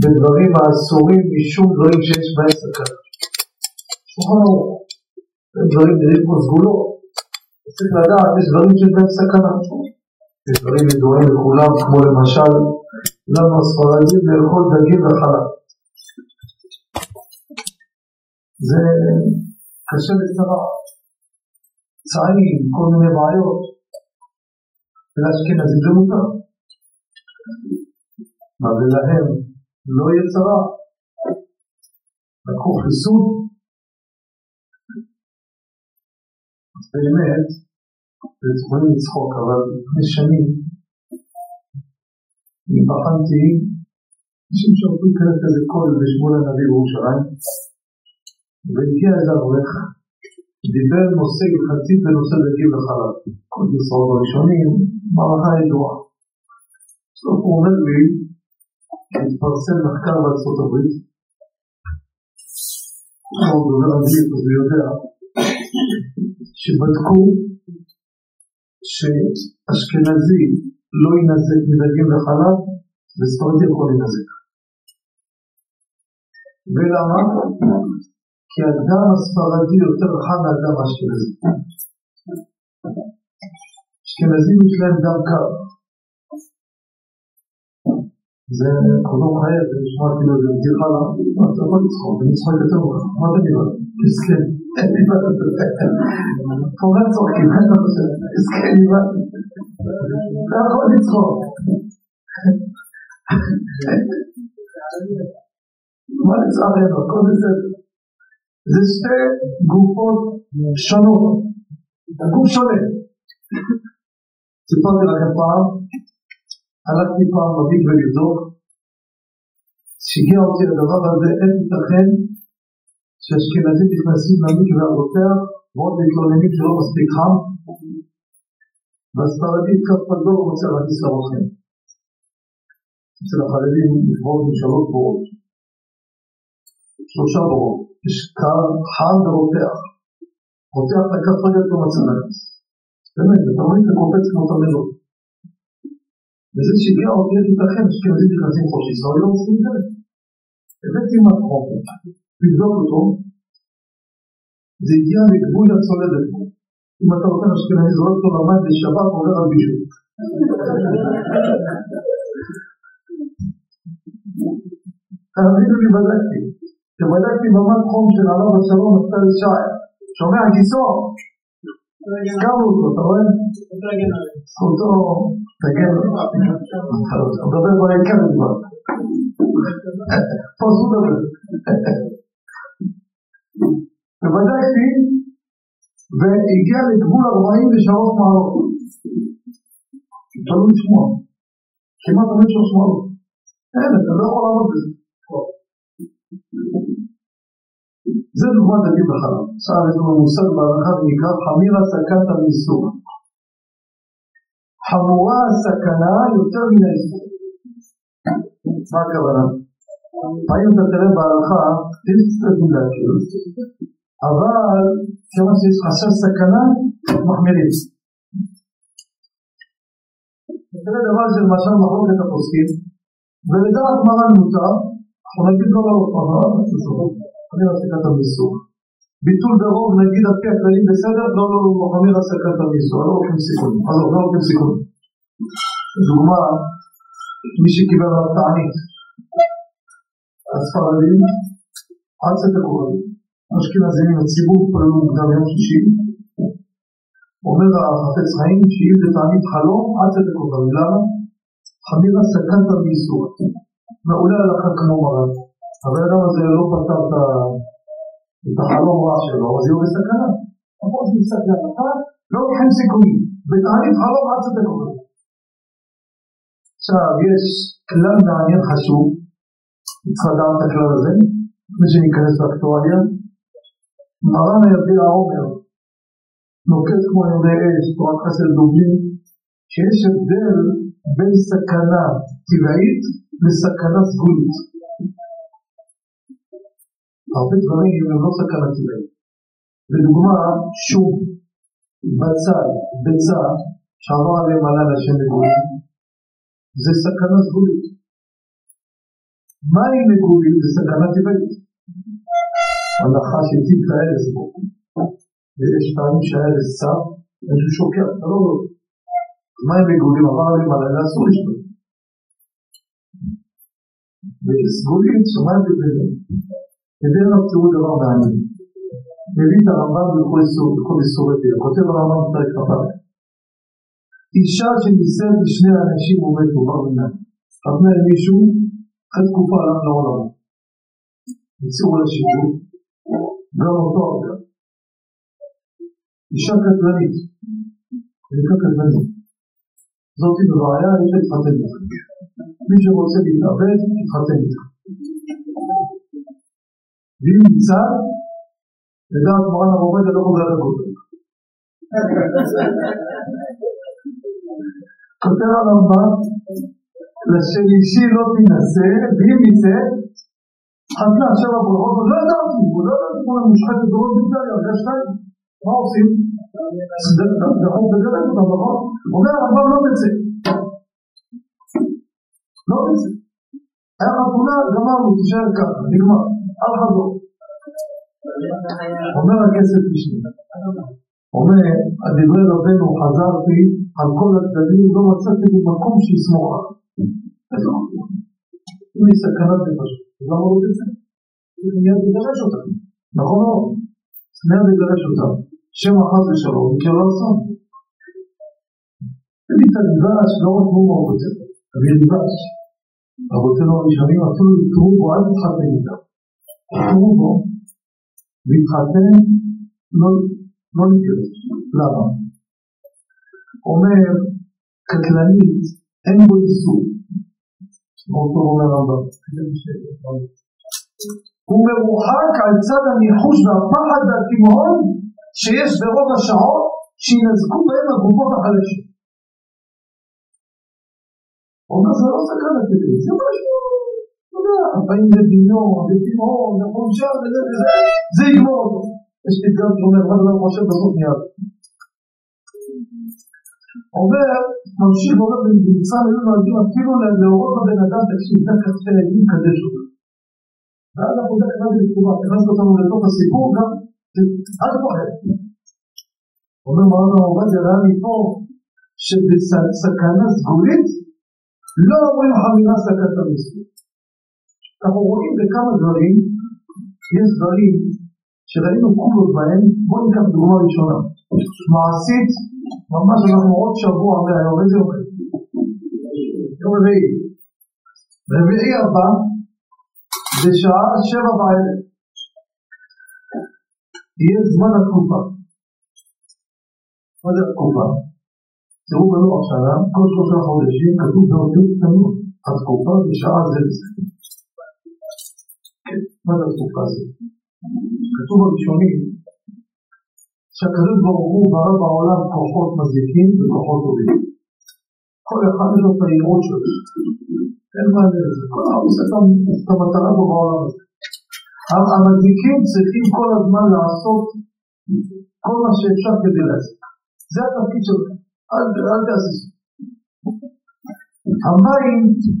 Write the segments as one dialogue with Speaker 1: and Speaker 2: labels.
Speaker 1: בדברים האסורים משום דברים שיש בהם סכנה. שולחן ערוך. דברים נראים כמו סגולות. צריך לדעת, יש דברים שיש בהם סכנה. יש דברים ידועים לכולם, כמו למשל, לנו הספרדים לאכול דגים וחלב. זה קשה לצרה. צעים, כל מיני בעיות. ולאשכנזים זה מותר. מה ולהם לא יהיה צרה. לקחו חיסון. אז באמת, אתם יכולים לצחוק, אבל לפני שנים אני בחנתי אנשים שעבדו כאלה כזה קול בשמואל הנביא בירושלים והגיע איזה אברך דיבר נושא הלכתי בנושא דגים וחלב. כל גרסאות הראשונים, מערכה ידועה. בסוף הוא אומר לי, התפרסם מחקר בארצות הברית, הוא דובר אנגלית, אז הוא יודע, שבדקו שאשכנזי לא ינזק מדגים וחלב, וספרדי יכול לנזק. ולמה? כי הדם הספרדי יותר חם מהדם האשכנזי. אשכנזים יש להם דם קר. זה כבודו חייב, זה נשמע כאילו זה בדיחה לה, אתה יכול לצחוק, אני צוחק יותר ממך, מה אתה נראה? מסכן, אין לי בעיה, פה הלכתי פעם במקווה לבדוק, שהגיע אותי הדבר הזה, איך ייתכן שאשכנזים נכנסים למקווה הרותח ועוד מתלוננים שלא מספיק חם, והספרדית כף פגור רוצה להכניס לרוחם. אצל החרדים יש משלוש בורות, שלושה בורות. יש קו חם ורותח. רותח את הכף רגל כמו מצלמת. באמת, אתה רואה את הקופץ כמו תרנגות. וזה שהגיע עוד ילד ייתכן אשכנזים נכנסים חופשי, ישראל לא צריכים לדעת. הבאתי מקום, לבדוק אותו, זה הגיע לגבול הצולדת פה. אם אתה רוצה אשכנזי זורק אותו למים בשבת עובר על בישול. תאמינו לי בדקתי. שבדקתי ממש חום של עליו השלום נפתלי שי, שומע גיסו? הזכרנו אותו, אתה רואה? זכותו, תגן, הוא מדבר בעיקר כבר. פה זו דבר. ובדקתי, והגיע לגבול 43 מעלות. תלוי לשמוע. כמעט 5 מעלות. אין, אתה לא יכול לעמוד בזה. זה דוגמת דגים בחלב. עכשיו יש לנו מושג בהלכה ונקרא חמירה סכת המיסור. חמורה הסכנה יותר מן האיסור. מה הכוונה? האם אתה תראה בהלכה, יש קצת להכיר, אבל כיוון שיש חשש סכנה, מחמירים. תראה דבר של משל מחלוקת הפוסקים, ולדעת מרן מותר, אנחנו נגיד לא לעלות פעם, חמיר הסקת המיסור. ביטול ברוב נגיד על פי הכללים בסדר, לא לא לא חמיר הסקת המיסור, לא לוקחים סיכון, עזוב, לא לוקחים סיכון. דוגמה, מי שקיבל על תענית, הספרדים, עד צאת הכהן, אשכנזים הציבור פרלו מוקדם יום שישי, אומר החפץ חיים שהיא בתענית חלום עד צאת הכהן, למה? חמיר הסקת המיסור, מעולה הלכה כמו מרן. הבן אדם הזה לא פתר את החלום רע שלו, אז יהיו בסכנה. אמרו, זה בסכנה, לא לוקחים סיכויים. בתענית חלום עד שאתה קורא. עכשיו, יש כלל מעניין חשוב, צריך לדעת את הכלל הזה, לפני שניכנס לאקטואליה. מרן היביע העומר, נוקט כמו ימי אש, תורת חסד דוגלים, שיש הבדל בין סכנה טבעית לסכנה סגולית. הרבה דברים הם לא סכנה טבעית. לדוגמה, שום, בצל, ביצה, שעבר עליהם עלה לשם מגורים, זה סכנה סגולית. מים נגולים זה סכנה טבעית. הלכה שטיל את הארז בו. ויש פעמים שהארז צר, מישהו שוקע, אתה לא רואה. מים נגולים אמר להם על הלילה אסור לשתות. וסגולים שמים בגלים. כדי לא תראו דבר מעניין. מביא את הרמב"ם בכל איסורי כותב הרמב"ם בפרק כ"א אישה שנישאת לשני אנשים ומתו, בר מינן. חתנה עם מישהו, אחרי תקופה הלך לעולמו. הציעו לה שידור, גם אותו אגב. אישה קטלנית, אישה קטלנית. זאתי בבעיה, יש להתחתן איתה. מי שרוצה להתאבד, יתחתן איתה. ואם נמצא, לדעת מורן הרובד, לא חוזר לגודל. כותב הרמב"ם, לשלישי לא תינשא, ואם יצא, חתנה עכשיו הברכות, לא ידעתי, הוא לא ידעתי כמו למושחת לדורות בגלל הרגע שתיים, מה עושים? דחוף לגרש אותם, נכון? אומר הרמב"ם לא תצא. לא תצא. היה חתונה, גמרנו, תישאר ככה, נגמר, אל חזור. אומר הכסף משנה. אומר, על דברי רבנו חזרתי על כל הצדדים, לא מצאתי במקום שיסמוך עליו. אם סכנת נפשות, אז למה לא תצא? מיד תגרש אותם, נכון או? מיד תגרש אותם. שמא חס ושלום, יקרה לו אסון. תביא את הדבש, לא רק הוא רבותינו, תביא דבש. רבותינו הראשונים אפילו יתרו בו, אל תתחתן איתם. יתרו בו, להתחתן, לא לא נתגרש. למה? אומר, קטלנית, אין בו איסור. אותו אומר הרמב"ם. הוא מרוחק על צד הניחוש והפחד והתימהון שיש ברוב השעות שינזקו בהם הגופות החלשים. הוא אומר זה לא טבעית, זה משהו, אתה יודע, באים לדמיון, לתימהון, לחולשה וזה וזה, זה יגמור. יש פתגם שאומר, מה דבר חושב בסוף מיד. אומר, ממשיך ואומר, ונמצא היו נוהגים אפילו להורות לבן אדם, תקשיב, זה כזה להגיד קדש אותו. ואז עבודה קראתי לתגובה, הכנסת אותנו לתוך הסיפור גם, אל תפחד. אומר מרן עובדיה ראה מפה שבסכנה סגולית לא אומרים חמירה סכת המסגור. אנחנו רואים בכמה דברים, יש דברים שראינו כולו בהם, בואו ניקח דוגמה ראשונה. מעשית, ממש אנחנו עוד שבוע מהיום, איזה יום? יום רביעי. רביעי הבא, בשעה שבע בערב. יהיה זמן התקופה. מה זה התקופה? תראו בלוח שנה, כל שלושה חודשים כתוב באותיות קטנות, התקופה בשעה זה מה זה התקופה הזאת? כתוב בראשונים שהקדוש ברוך הוא ברא בעולם כוחות מזיקים וכוחות טובים. כל אחד יש לו את הייעוד שלו. אין מה לזה. כל עושה את המטרה פה בעולם הזה. המזיקים צריכים כל הזמן לעשות כל מה שאפשר כדי להזיק. זה התפקיד שלכם. אל תעשו. המים,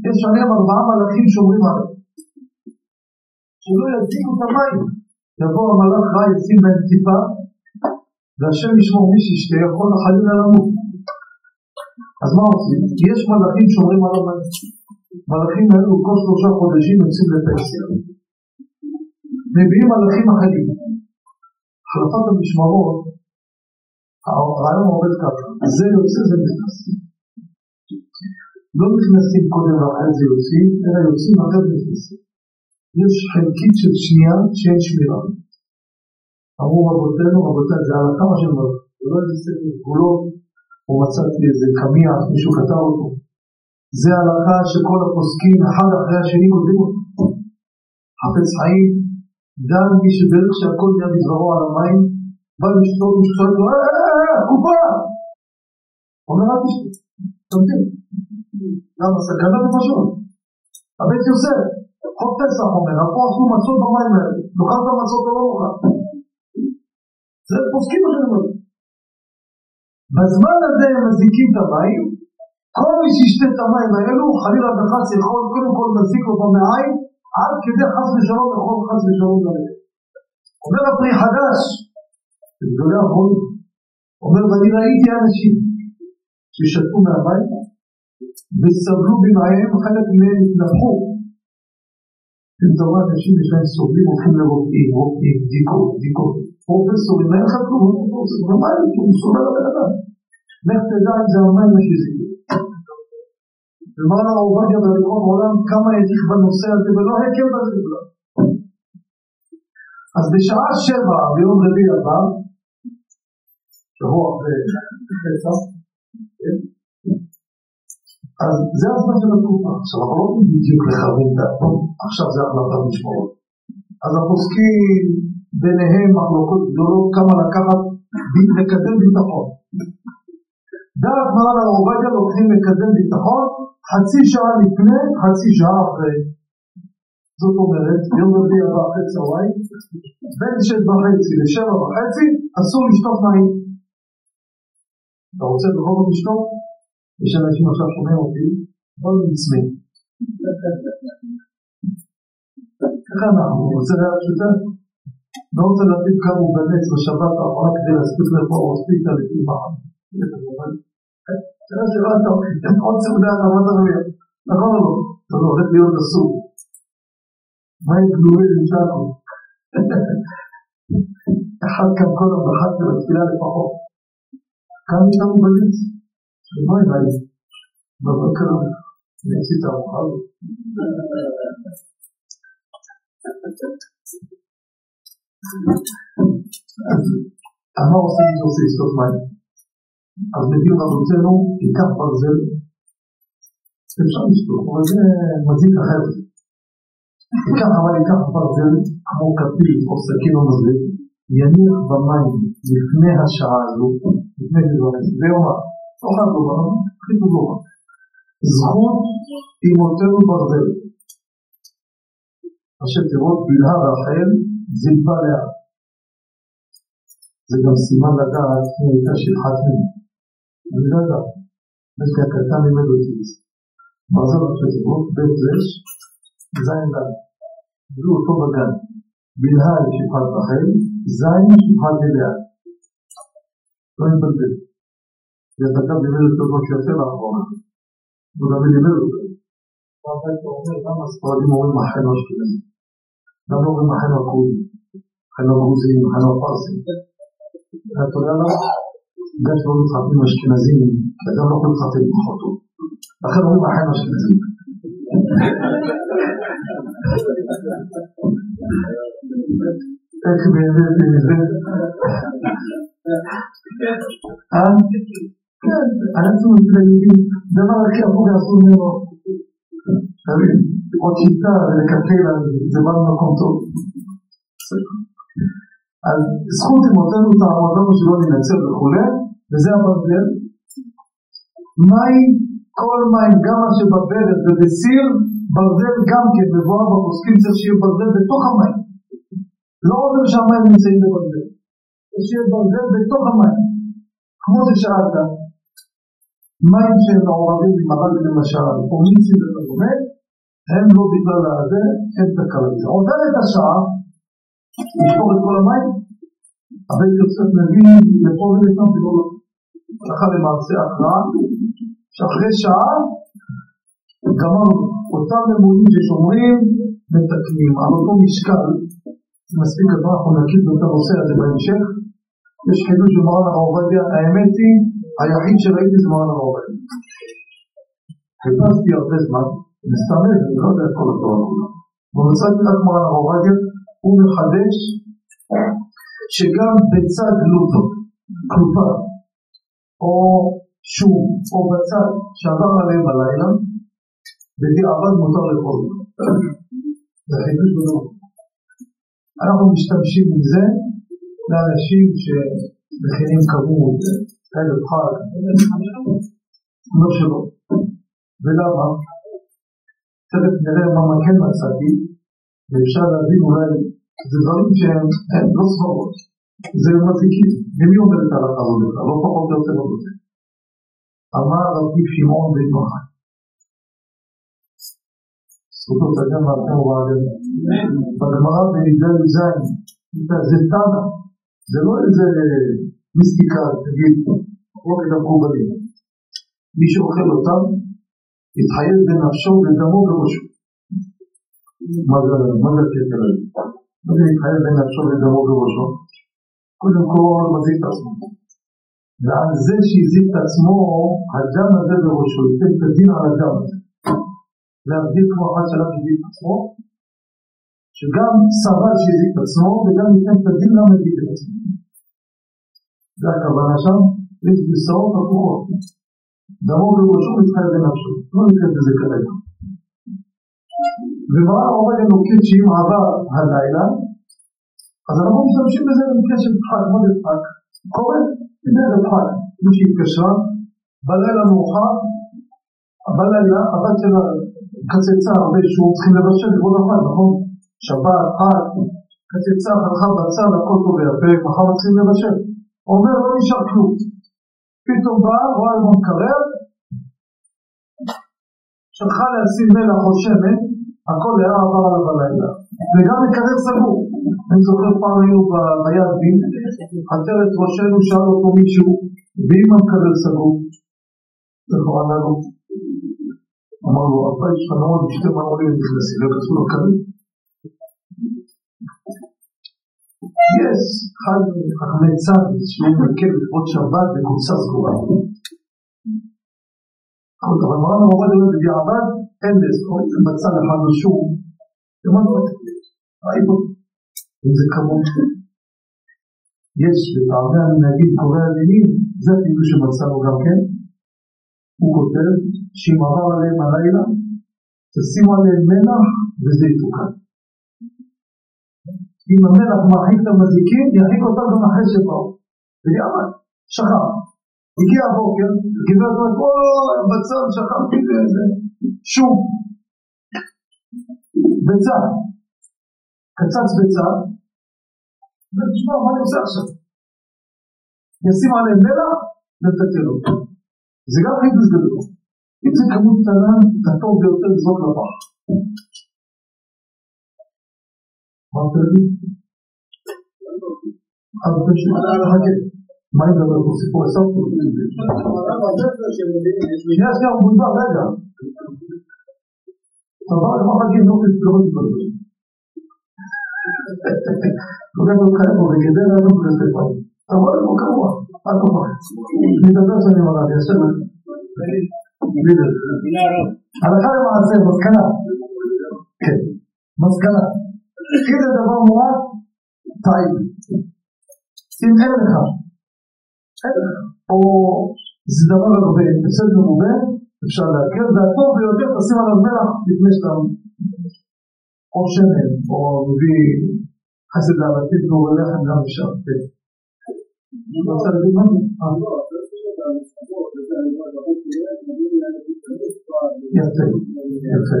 Speaker 1: יש עליהם ארבעה מלאכים שאומרים עליהם. שלא יזיקו את המים. יבוא המלאך רע ישים בהם טיפה והשם ישמור מי שישתה יכול חלילה למות. אז מה עושים? כי יש מלאכים שאומרים על המים. מלאכים האלו כל שלושה חודשים יוצאים לפנסיה. מביאים מלאכים אחרים. החלפת המשמרות, הרעיון עובד ככה, זה יוצא זה נכנס. לא נכנסים קודם ואחרי זה יוצאים, אלא יוצאים אחרי זה נכנסים. יש חלקית של שנייה שאין שמירה. אמרו רבותינו, רבותיי, זה הלכה מה שהם אמרו, זה לא איזה ספר גבולות, או מצאתי איזה קמיע, מישהו כתב אותו. זה הלכה שכל הפוסקים אחד אחרי השני כותבים אותו. חפץ חיים, גם מי שדרך שהכל נהיה מדברו על המים, בא לשתות צועק לו, אה, אה, אה, יוסף, חוק פסח אומר, פה עשו מצות במים האלה, נאכל את המצות או לא נאכל. זה פוסקים אומר. בזמן הזה הם מזיקים את המים, כל מי שישתה את המים האלו, חלילה וחס יכול קודם כל להזיק לו במעיים, עד כדי חס ושלום יכול חס ושלום ללכת. אומר הפרי חדש, בגדולי האחרונים, אומר ואני ראיתי אנשים ששתו מהמים וסבלו במעיהם, חלק מהם התנפחו. אתה רואה אנשים יש להם סובלים, הולכים לרופאים, רופאים, בדיקות, בדיקות. פרופסורים, אין לך כלום, זה נורמלי, כי הוא סובל על הבן לך תדע אם זה המים מה שהזיק. ומרן עובדיה בדרום העולם כמה העריך בנושא הזה ולא הקל בזה בכלל. אז בשעה שבע ביום רביעי הבא, שבוע אחרי פסח, כן? אז זה הזמן של התקופה. עכשיו אנחנו לא יודעים בדיוק לכוון את הכל, עכשיו זה החלטה משמעות. אז הפוסקים ביניהם מחלוקות גדולות כמה לקחת מקדם ביטחון. דעת מרן הרב לוקחים מקדם ביטחון חצי שעה לפני, חצי שעה אחרי. זאת אומרת, יום רביעי הבא אחרי צהריים, בין שש וחצי לשבע וחצי, אסור לשתות מים. אתה רוצה בכל זאת לשתות? יש אנשים עכשיו שומעים אותי, בואו נצמא. ככה אנחנו, רוצה לדעת פשוטה? לא רוצה להבין כמה הוא בנץ בשבת האחרונה כדי להספיק לפה הוספיטה לפי מחר. שאלה שלא אתה צמודה על רמת הרביע. נכון או לא? אתה לא הולך להיות אסור. מים גלויים נשארנו. אחד כאן קודם ואחד בתפילה לפחות. כאן יש לנו בליץ. ומה עם לי? בבקר, אני עשיתי ארוחה הזאת. אז מה עושים מי שעושה לשתות מים? אז מביאים רבותינו, ייקח ברזל, אפשר לשתות, אבל זה מזיק אחרת. ייקח אבל ייקח ברזל, כמו כפיל או סכין או מזיק, יניח במים לפני השעה הזו, לפני שזה ויאמר, חייב לומר, החליטו לומר, זכות אמותינו ברזל. ראשי תיבות בלהה רחל זלפה לאט. זה גם סימן לדעת אם הייתה שפחת מין. אני לא יודע, לי הקטן לימד אותי את זה. ברזל ראשי תיבות, בית רש, זין דן. גילו אותו בגן. בלהה שפחת רחל, זין שפחת לאט. לא נתבלבל. וכתב לימד אותו כמו שיוצא לאחרונה. הוא גם לימד אותו. למה הספרדים אומרים אחינו אשכנזים? למה לא אומרים אחינו הכורדים? אחינו הגרוזים, אחינו הפרסים. אתה יודע למה? בגלל שלא מתחתנים אשכנזים, כי אדם לא יכול להתחתן עם אחותו. לכן אומרים אחינו אשכנזים. איך באמת באמת אה? כן, אנחנו מתלמידים, דבר הכי הפוך יעשו ממנו. עוד שיטה ולקטל על זה בא ממקום טוב. אז זכות אמותינו תעמודנו שלא ננצל וכולי, וזה הברזל. מים, כל מים, גם מה שבברד ובסיר, ברזל גם כן, מבואר בפוסקים צריך שיהיה ברזל בתוך המים. לא אומר שהמים נמצאים בברזל, שיהיה ברזל בתוך המים. כמו ששאלת, מים שהם מעורבים עם הרג למשל, או מיצי וכדומה, הם לא בגלל הזה, אין תקלה. עוברת השעה, לשפוך את כל המים, הבית יוסף מביא לפה ולשם ולא לא. הלכה למעשה הכרעה, שאחרי שעה, גמרנו, אותם ממונים ששומרים, מתקנים, על אותו משקל, מספיק הדבר, אנחנו נקיף את הנושא הזה בהמשך, יש חידוש של מרן הרב עובדיה, האמת היא, היחיד שראיתי זה מרן הרב עובדיה. חיפשתי הרבה זמן, מסתמך, אני לא יודע את כל התורה כולה. ומצאתי רק מרן הרב עובדיה, הוא מחדש שגם בצד לוטו, כלופה, או שום, או בצד שעבר עליהם בלילה, בדיעבד מותר לאכול. זה חידוש גדול. אנחנו משתמשים עם זה לאנשים שמכינים כמות, חג, לא שלא. ולמה? תכף נראה מה כן מצאתי, ואפשר להבין אולי, זה דברים שהם לא סברות, זה מזיקים. למי אומר את ההלכה הזאת? לא פחות או יותר לא רוצה. אמר רבי שמעון בן מחי. זכותו תגן מלכם ובעדם. בגמרא בנידל י"ז, זה תנא, זה לא איזה מיסטיקה, תגיד, לא כדמקובלים. מי שאוכל אותם, יתחייב בנפשו ובדמו ובראשו. מה זה הקטע הזה? מה זה להתחייב בנפשו ובדמו ובראשו? קודם כל מזיק את עצמו. ועל זה שהזיק את עצמו, הדם הזה בראשו, ייתן את הדין על הדם הזה. להבדיל כמו אחד שלב הזיק את עצמו, שגם סבל שהזיק את עצמו, וגם ייתן את הדין למה הזיק את עצמו. זה הכוונה שם, יש גרסאות הפוכות. דמו בראשו מתחייב בנפשו, לא ניכנס לזה כרגע. ומה עובד אלוקית שאם עבר הלילה, אז אנחנו משתמשים בזה במקרה של פחק, מה זה פחק? קורה, זה פחק, מי שהתקשרה, בלילה מאוחר, בלילה הבת שלה קצצה הרבה שהוא צריכים לבשל לכבוד החג, נכון? שבת, חג, קצצה, הלכה בצד, הכל טוב ויפה, מחר צריכים לבשל. אומר לא נשאר כלום. פתאום בא, רואה על במקרר, שלחה להשים מלח או שמן, הכל היה עבר עליו בלילה. וגם מקרר סגור. אני זוכר פעם היינו ביד בי, חתרת ראשנו, שאל אותו מישהו, ואם המקרר סגור? ענה לו? אמר לו, הבית שלך מאוד בשתי מעולים נכנסים, לא כתבו לו קרים. יש אחד מחכמי צד שהוא מקל לכבוד שבת בקבוצה סגורה. אבל מרן הרב אומר בדיעבד אין לזה, בצד אחד רשום, ראינו, אם זה כמות. יש בטעמי המנהגים קורא הדינים, זה החידוש שמצאנו גם כן. הוא כותב שאם עבר עליהם הלילה, תשימו עליהם מלח וזה יתוקן. אם המלח מרחיק את המזיקים, ירחיק אותם גם אחרי שבאו. בדיעבד, שכח. הגיע הבוקר, גברת אומרת, אוי, בצל, שכחתי את זה. שום. ביצה. קצץ ביצה. ותשמע, מה אני עושה עכשיו? ישים עליהם מלח ותתקן אותו. זה גם חידוש גדול. אם זה כמות קטנה, את הטוב ביותר לזרוק לפח. מה אתה יודע? אז תחכה. מה אני מדבר פה? סיפור עשו? שנייה, שנייה, הוא מודבר, רגע. דבר כמו חגים, לא תתבלבל. כל כך לא קיים פה, וגדר לנו כזה פעם. תבוא לפה קבוע, אל תבוא. נדבר שאני אומר, אני אשב הלכה למעשה, מסקנה. כן, מסקנה. אם זה דבר מועט, טעים. אם אין לך, או זה דבר הרבה, בסדר מרובה, אפשר להקל, והטוב ביותר תשים עליו מלח לפני שאתה או שמן, או מביא חסד לעבדית והוא לחם גם אפשר, כן. אתה רוצה להגיד מה? יפה, יפה.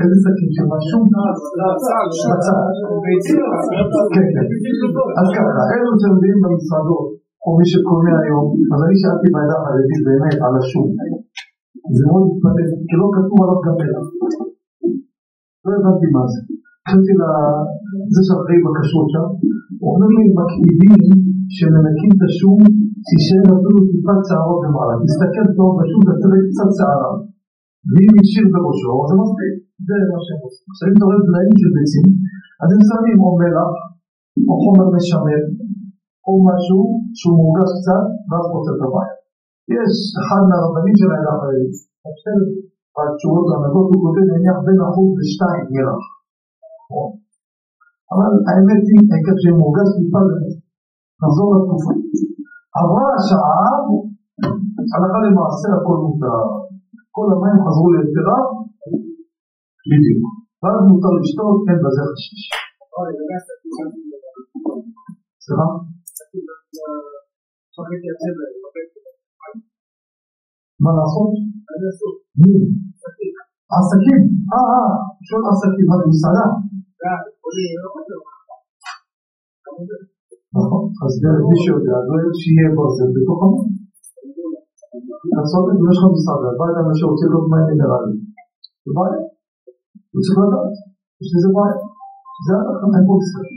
Speaker 1: איזה משהו? בצד. כן, כן. אז ככה, אלו שלומדים במסעדות, או מי שקונה היום, אז אני שאלתי בעדה החרדית באמת על השום. זה מאוד מתפלא, כי לא כתוב עליו גם מלח. לא הבנתי מה זה. חשבתי לזה שאחראי בכשרות שם, הוא אומר לי מקפידים שמנקים את השום, שישאר אפילו טיפת שערות למעלה. תסתכל טוב בשום, תצא קצת שערה. ואם השאיר בראשו, זה מספיק, זה מה שהם עושים. עכשיו אם אתה רואה בלעים של ביצים, אז הם שמים או מלח, או חומר משמר, או משהו שהוא מורגש קצת, ואז פוצע את הבעיה. יש אחד מהרבנים של העדה החרדית, בתשובות למדות הוא כותב נניח בין אחוז ושתיים מלח. אבל האמת היא, העיקר שהם מורגש טיפה. נחזור לתקופה. עברה השעה, הלכה למעשה הכל מותר. כל המים חזרו ליתרה, בדיוק. ואז מותר לשתות, אין בזה חשש. סליחה? מה לעשות? עסקים. אה, אה, שואל עסקים, מה זה מסעדה? נכון, אז מי שיודע, לא יהיה שיהיה ברזל בתוך המים. לעשות את זה, יש לך משרד, בא אדם שרוצה לקנות מים מינרליים, זה בעיה, הוא צריך לדעת, יש לזה בעיה, זה הלכה, משחק.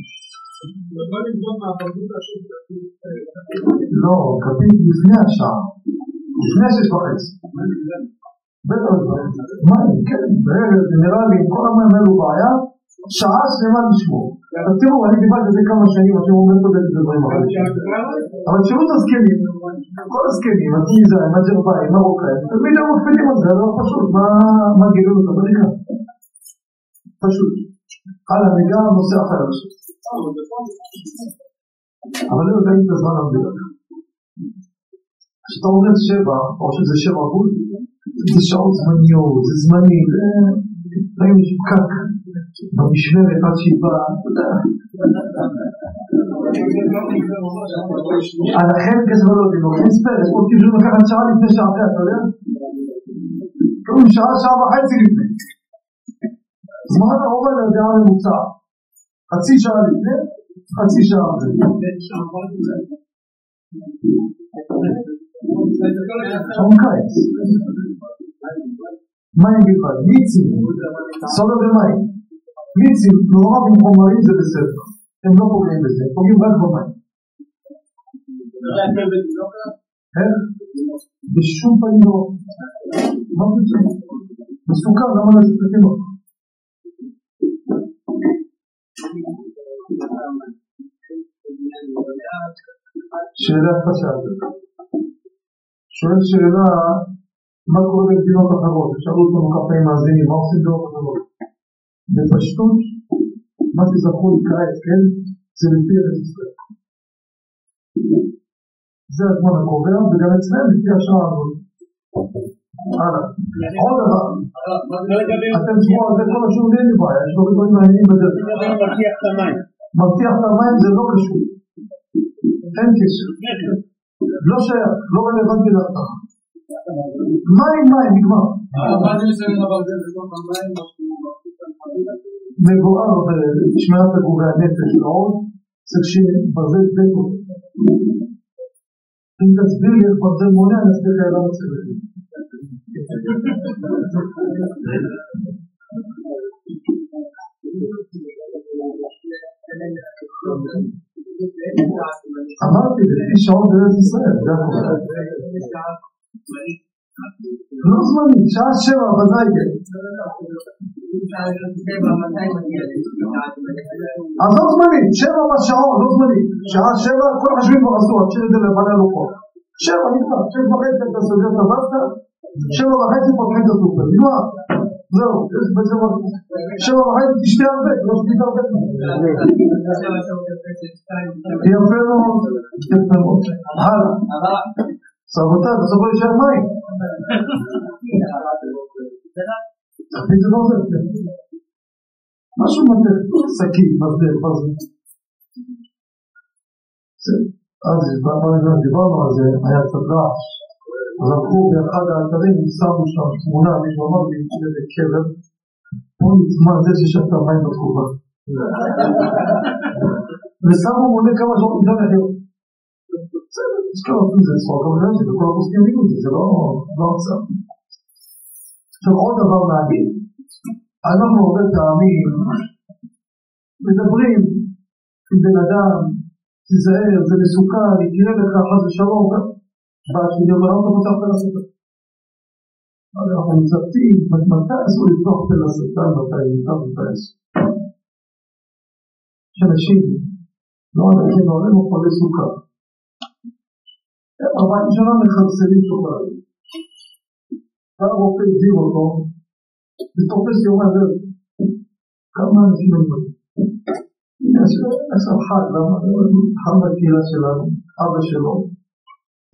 Speaker 1: לא, כפית לפני השעה, לפני שש וחצי. בטח, מים, כן, בערב, מינרלים, כל המים האלו בעיה, שעה שלמה לשמור. אז תראו, אני דיברתי על זה כמה שנים, אתם אומרים פה את הדברים אחרים. אבל תראו את הזקנים, כל הזקנים, התוניסאים, הג'רבאים, מרוקאים, תמיד הם מקפידים על זה, לא פשוט, מה גילו את הבדיקה? פשוט. הלאה, ניגע לנושא אחר עכשיו. אבל לא יודעים את הזמן המדויק. כשאתה אומר שבע, או שזה שבע בול, זה שעות זמניות, זה זמני, לפעמים יש פקק במשמרת עד שהיא באה. על החלק יודעים, לוקחים ספר, יש פה כאילו לקחת שעה לפני אחרת, אתה יודע? כאילו שעה, שעה וחצי לפני. זמן הרוב הזה הממוצע, חצי שעה לפני, חצי שעה אחרי. שעון קיץ. מים בלבד, מיצים, סודה ומים. מיצים, מעורב עם חומרים זה בסדר. הם לא פוגעים בזה, הם פוגעים רק במים. בשום פנים לא. מה פתאום? מסוכר, למה לזה את התינוק? שאלה חשב. שואל שאלה, מה קורה במדינות אחרות? שאלו אותנו כמה פעמים מאזינים, מה עושים במדינות אחרות? בפשטות, מה שזכו לקראת, כן? זה לפי ארץ ישראל. זה הזמן הקובע, וגם אצלם לפי השעה הזאת. הלאה. עוד דבר. אתם תשמעו על זה כל השיעור אין לי בעיה, יש דברים מעניינים בדרך. מבטיח את המים זה לא קשור. אין קשר. לא שייך, לא רלוונטי להבטחה. מים מים, נגמר. מבואר בשמירת הגורי הנפש ועוד, צריך שברזל דקו. אם תסביר לי איך ברזל מונע, אני אסביר לך למה צריך להגיד. אמרתי, לפי שעון בארץ ישראל, זה הכל. לא זמני, שעה שבע ודאי כן. עזוב זמני, שבע בשעון, לא זמני. שעה שבע, כל החשבים כבר עשו, תשאיר את זה לבעלי הלוחות. שבע נגמר, שש וחצי אתה סוגר את הבסטה, שבע וחצי פותחים את הסופר, נגמר. זהו, שבע וחצי תשתה הרבה, לא שתית הרבה. יפה מאוד, יפה מאוד. הלאה. רבותיי, בסוף לא יישאר מים. משהו מטר, שקית, מטר, זה? אז דיברנו על זה, היה קצת רעש. אז הלכו באחד האתרים, שמו שם תמונה, מישהו אמר לי, איזה קבר, בוא נצמא זה ששבת מים בתקופה. ושמו מונה כמה שעות מוקדם לחיות. בסדר, יש עושים זה צחוק, אבל זה וכל הפוסקים יגידו את זה, זה לא הרצאה. עכשיו עוד דבר מעניין, אנחנו הרבה פעמים מדברים עם בן אדם, תיזהר, זה מסוכן, יקרה לך חס ושלום, ואז אני אומר, למה אתה פותח פה לשטן? אנחנו מצפים, מתי אסור לפתוח פה לשטן, מתי מותר, מתי אסור. יש אנשים, לא אנשים, אבל הם חולי סוכר. ארבעים שנה מחלצלים שוקולדים. בא הרופא הזהיר אותו, ותופס יום הדרך. כמה אנשים באים. יש עכשיו חג, חג בקהילה שלנו, אבא שלו,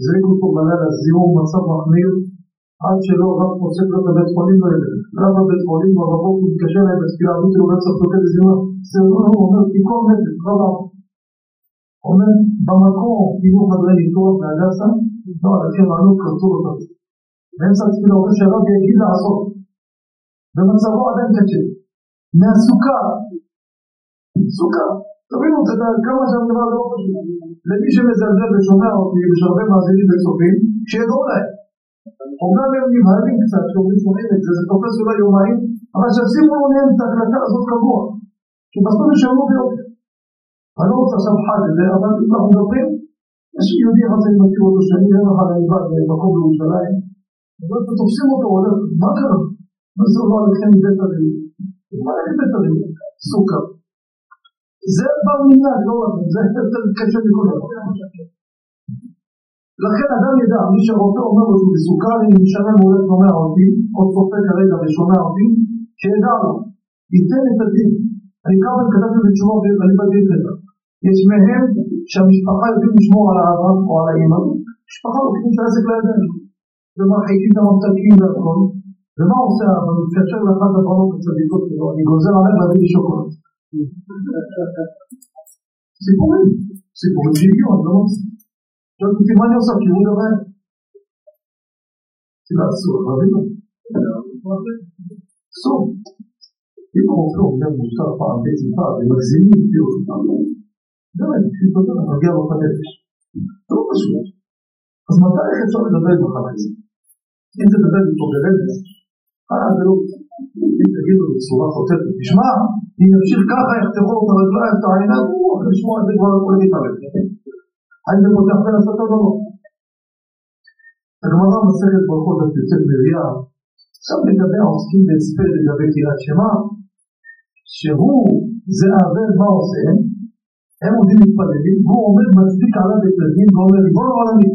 Speaker 1: זריק אותו בלילה, זיהום מצב מחמיר, עד שלא רב פוסק לו את הבית חולים האלה. רב הבית חולים בבוקר הוא מתקשר אליי בספירה, אמרתי לו, רצח תוקד זיהום, זה לא, אומר, תיקור נפש, לא רב. אומר, במקום, קיבלו חדרי ניתוח בהדסה, לא, אנשים עלו, קרצו אותם. באמצע התפילה אומר שהרב יגיד לעשות. ומצבו עדיין קשה. מהסוכר. סוכר. תבינו, כמה שהדבר לא פשוט. למי שמזלזל ושומע אותי, יש הרבה מאזינים וצופים, שידעו להם. אומנם הם נבהלים קצת כשאומרים שומעים את זה, זה תופס אולי יומיים, אבל שישימו להם את ההקלטה הזאת קבוע, כי בסוף ישלמו ביותר. אני לא רוצה עכשיו חג את זה, אבל אם אנחנו מדברים, יש יהודי אחד שאני מכיר אותו שאני יום אחד אני בא במקום בירושלים, ותופסים אותו, הוא אומר, מה קרה? מה זה אומר לכם מבית הלוי? מה לכם בית הלוי? סוכר. זה בר מנהג, לא רק זה יותר קשה מכל דבר. לכן אדם ידע, מי שרופא אומר לו שהוא מסוכר, אם משלם הוא הולך שומע אותי, או צופה כרגע ושומע אותי, שידע לו, ייתן את הדין. אני כמה פעמים כתבתי בתשובה ואני בדין כזה. יש מהם שהמשפחה יודעים לשמור על האבא או על האמא, משפחה לוקחים את העסק לידיים, ומרחיקים את הממתקים והכל, ומה עושה האבא? מתקשר לאחת הבנות הצדיקות שלו, אני גוזר עליך להביא לי שוקולד. סיפורים, סיפורים שהגיעו, אני לא רוצה. שואלת אותי מה אני עושה? כי הוא דבר. תראה, אסור, אבל לא. אסור. אם הרופא אומר מותר פעם בטיפה ומגזימים כאילו באמת, כשהתבטא מגיע לו את הנפש. זה לא פשוט. אז מתי איך אפשר לדבר על זה? אם תדבר איתו ברמז, אה, זה לא... אם תגידו בצורה חוטפת, תשמע, אם נמשיך ככה, יחתכו את הרגליים, את העיניים, הוא אחרי לשמוע את זה כבר הכל מתערב. האם זה פותח בין הסתה או לא? הגמרא מסכת ברכות על יוצאת מריה, עכשיו לגבי העוסקים בהספר לגבי קריאת שמע, שהוא, זה העבר מה עושה, הם עומדים מתפללים, והוא עומד מצדיק עליו את הדין ואומר ריבון העולמי,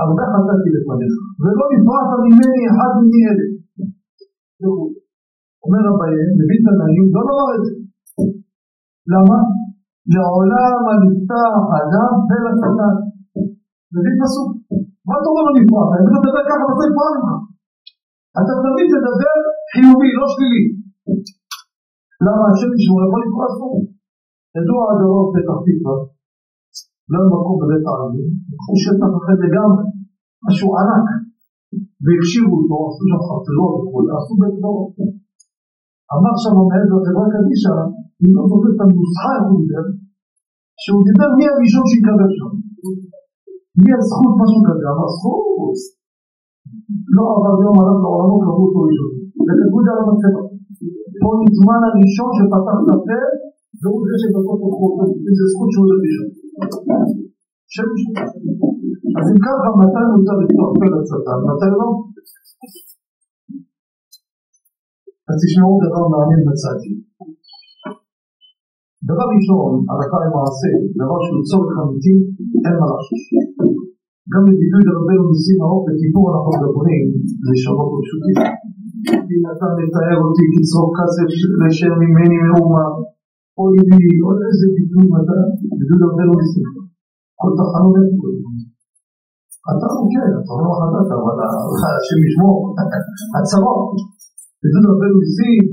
Speaker 1: הרבה חטאתי לפניך, ולא נפרעת ממני אחד מני אלה. אומר אביהם, מביא תנאים, לא לומר את זה. למה? לעולם הנפתח אדם ולשטן. מביא פסוק. מה אתה אומר לו נפרע? אני צריך לדבר ככה ואתה נפרע ממך. אתה תמיד תדבר חיובי, לא שלילי. למה השם ישמור יכול לקרוא אסור? ידוע הדרום פתח תקווה, לא מקום בבית העלמין, לקחו שטח אחר לגמרי, משהו ענק, והכשירו אותו, עשו שם חצרות וכו', עשו בית דורות. אמר שם המנהל בחברה קדישא, אם לא זוכר את הנוסחה איך הוא דיבר, שהוא דיבר מי הראשון שיקבל שם. מי הזכות משהו כזה, אמר זכות. לא עבר יום עליו לעולמו קראו אותו ראשון. וכתבו את זה על המצבה. פה נזמן הראשון שפתח את הפה, והוא זה שבסוף לקחו אותו, איזה זכות שהוא זה. שם אז אם ככה, מתי מותר לפתוח פה לצטן, מתי לא? אז תשמעו דבר מעניין בצדתי. דבר ראשון, הלכה למעשה, דבר שהוא צורך אמיתי, אין מה לחשוש. גם בביטוי לרבנו ניסים האור בכיפור אנחנו מדברים לשונות ופשוטים. אם אתה מתאר אותי כצרוך כסף לשם ממני מאומה, או ליבי, או איזה ביטוי אתה, ביטוי לרבנו ניסים. כל תחנות איפה. אתה כן, אתה לא חדש, אבל השם ישמור, הצרות. ביטוי לרבנו ניסים,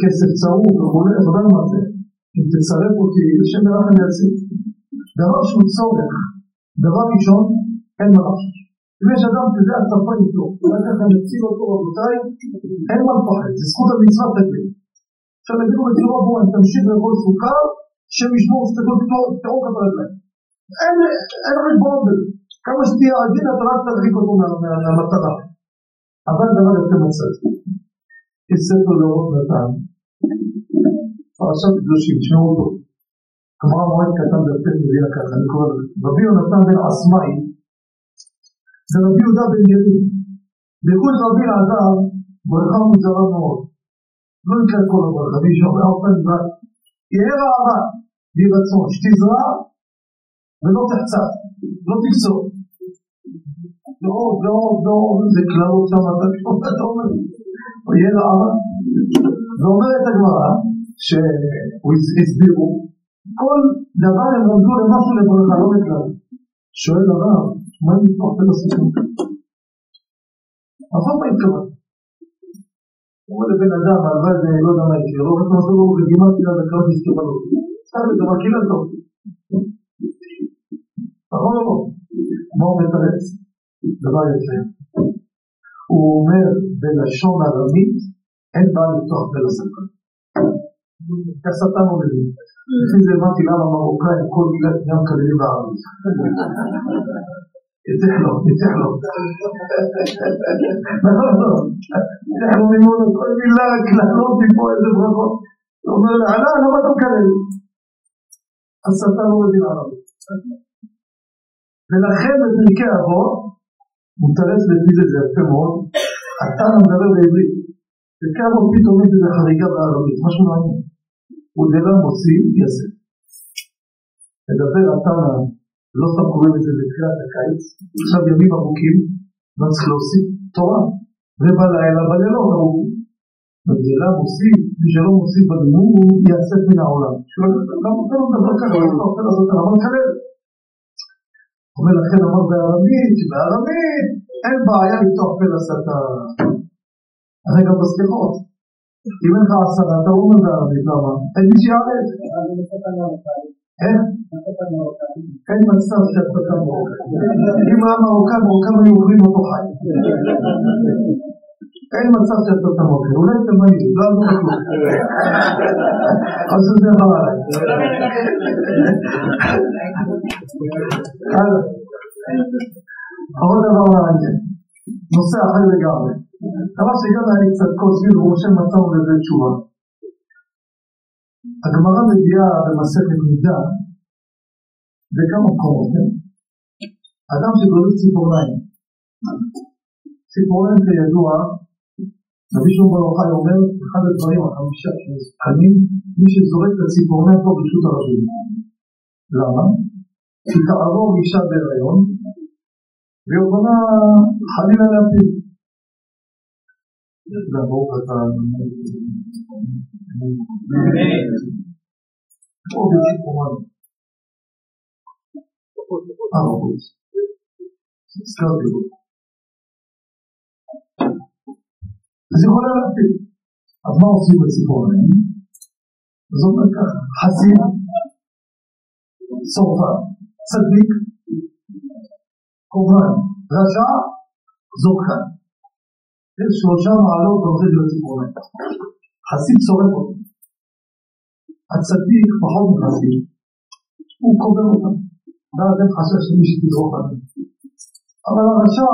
Speaker 1: כסף צרוף וכולי, אתה יודע מה זה. אם תצרף אותי, השם ירח אני אציב. דבר שהוא צורך, דבר ראשון, אין מה לחשוש. אם יש אדם כזה הצפה איתו, אולי ככה נציל אותו רבותיי, אין מה לפחד, זה זכות המצווה תגיד. עכשיו תגידו בצורה ברורה, אם תמשיך לאכול סוכר, שם ישמור סתכלות תראו כמה רגליים. אין חשבון בזה. כמה שתהיה עדין אתה רק תרחיק אותו מהמטרה. אבל דבר יותר מצב. יש ספר לאורות נתן, פרשת קדושים, תשמעו אותו. גמרא מועד קטן ביותר מביאה ככה, אני קורא לזה. רבי יונתן בן עסמאי זה רבי יהודה בן ימין. לחוץ רבי אלעזר ברכה מוזרה מאוד. לא יקרה כל הברכה, מי שאומר אותה נברא. יהיה רעבה, יהי רצון, שתזרע ולא תחצה, לא תקצור. ועוד ועוד ועוד, זה קללות שם, אתה אומר, יהיה רעבה. ואומרת הגמרא, שהסבירו, כל דבר הם למדו למשהו לברכה, לא לכלל. שואל הרב, מה נפתח את הסיפור? עזוב מה התכוון. אומר לבן אדם, הלוואי זה לא יודע מה יקרה, לא רוצה לעשות לו בגימטריה וקראת מסתובבות. סתם זה דבר קיללת אותי. נכון או לא? מה הוא מתרץ? דבר יפה. הוא אומר בלשון ארמית, אין בעיה לפתוח פה לשטן. כשטן הוא מבין. לפי זה הבנתי למה מרוקאים כל מילה גם כללים בערבית. יצא לו, יצא לו. נכון, נכון. אנחנו מימון כל מילה, קללות מפה איזה ברכות. הוא אומר לה, עלה, למה אתה מקלל? הסתה לא מבין ערבית. ולכן בפרקי אבות, הוא מתרץ לפי זה יפה מאוד, אתה מדבר בעברית. פרקי אבות פתאום יש איזה חריגה בערבית, משהו מעניין. הוא דלה מוציא יסף. מדבר התנא, לא סתם קוראים את זה בתחילת הקיץ, עכשיו ימים ארוכים, מה צריך להוסיף? תורה. ובלילה בלילות ארוכים. וגדלה מוסיף, מי שלא מוסיף בלימוד הוא יעשה מן העולם. אתה לא מדבר ככה? למה אתה רוצה לעשות ככה? אמר כלל. אומר לכן אמר בארמית, שבארמית אין בעיה לפתוח פה לשטן. הרי גם בסליחות. אם אין לך עשרה, אתה אומר בארמית, למה? אין מי שיעלה זה. איך? אין מצב שאתה מרוקן. אם היה מרוקן, מרוקן היו אוכלים אותו חי. אין מצב שאתה תמרוקן. אולי תימני, לא היה כלום. אז זה דבר עליי. עוד דבר מעניין. נושא אחר לגמרי. דבר שגם היה לי קצת קושי, ומשה מצא לזה תשובה. הגמרא מביאה במסכת מידה בכמה מקומות, כן? אדם שגודל ציפורניים. ציפורניים כידוע, רבי שמעון בר יוחאי אומר, אחד הדברים החמישה שמסוכנים, מי שזורק את הציפורניים פה ברשות הרבים. למה? כי תעבור אישה בהיריון, והיא יכולה חלילה להפיל. ברוך אתה אז יכולה להפיל. אז מה עושים בציפורניים? אז אומר ככה, חסיד, סורפה, צדיק, קורבן, רשע, זורקן. יש שלושה מעלות בנושא של הציפורניים. חסיד שורף אותו. הצדיק פחות מחסיד, הוא קובר אותם. ואז אין חשש שמי שתדרוך עליהם. אבל הרשע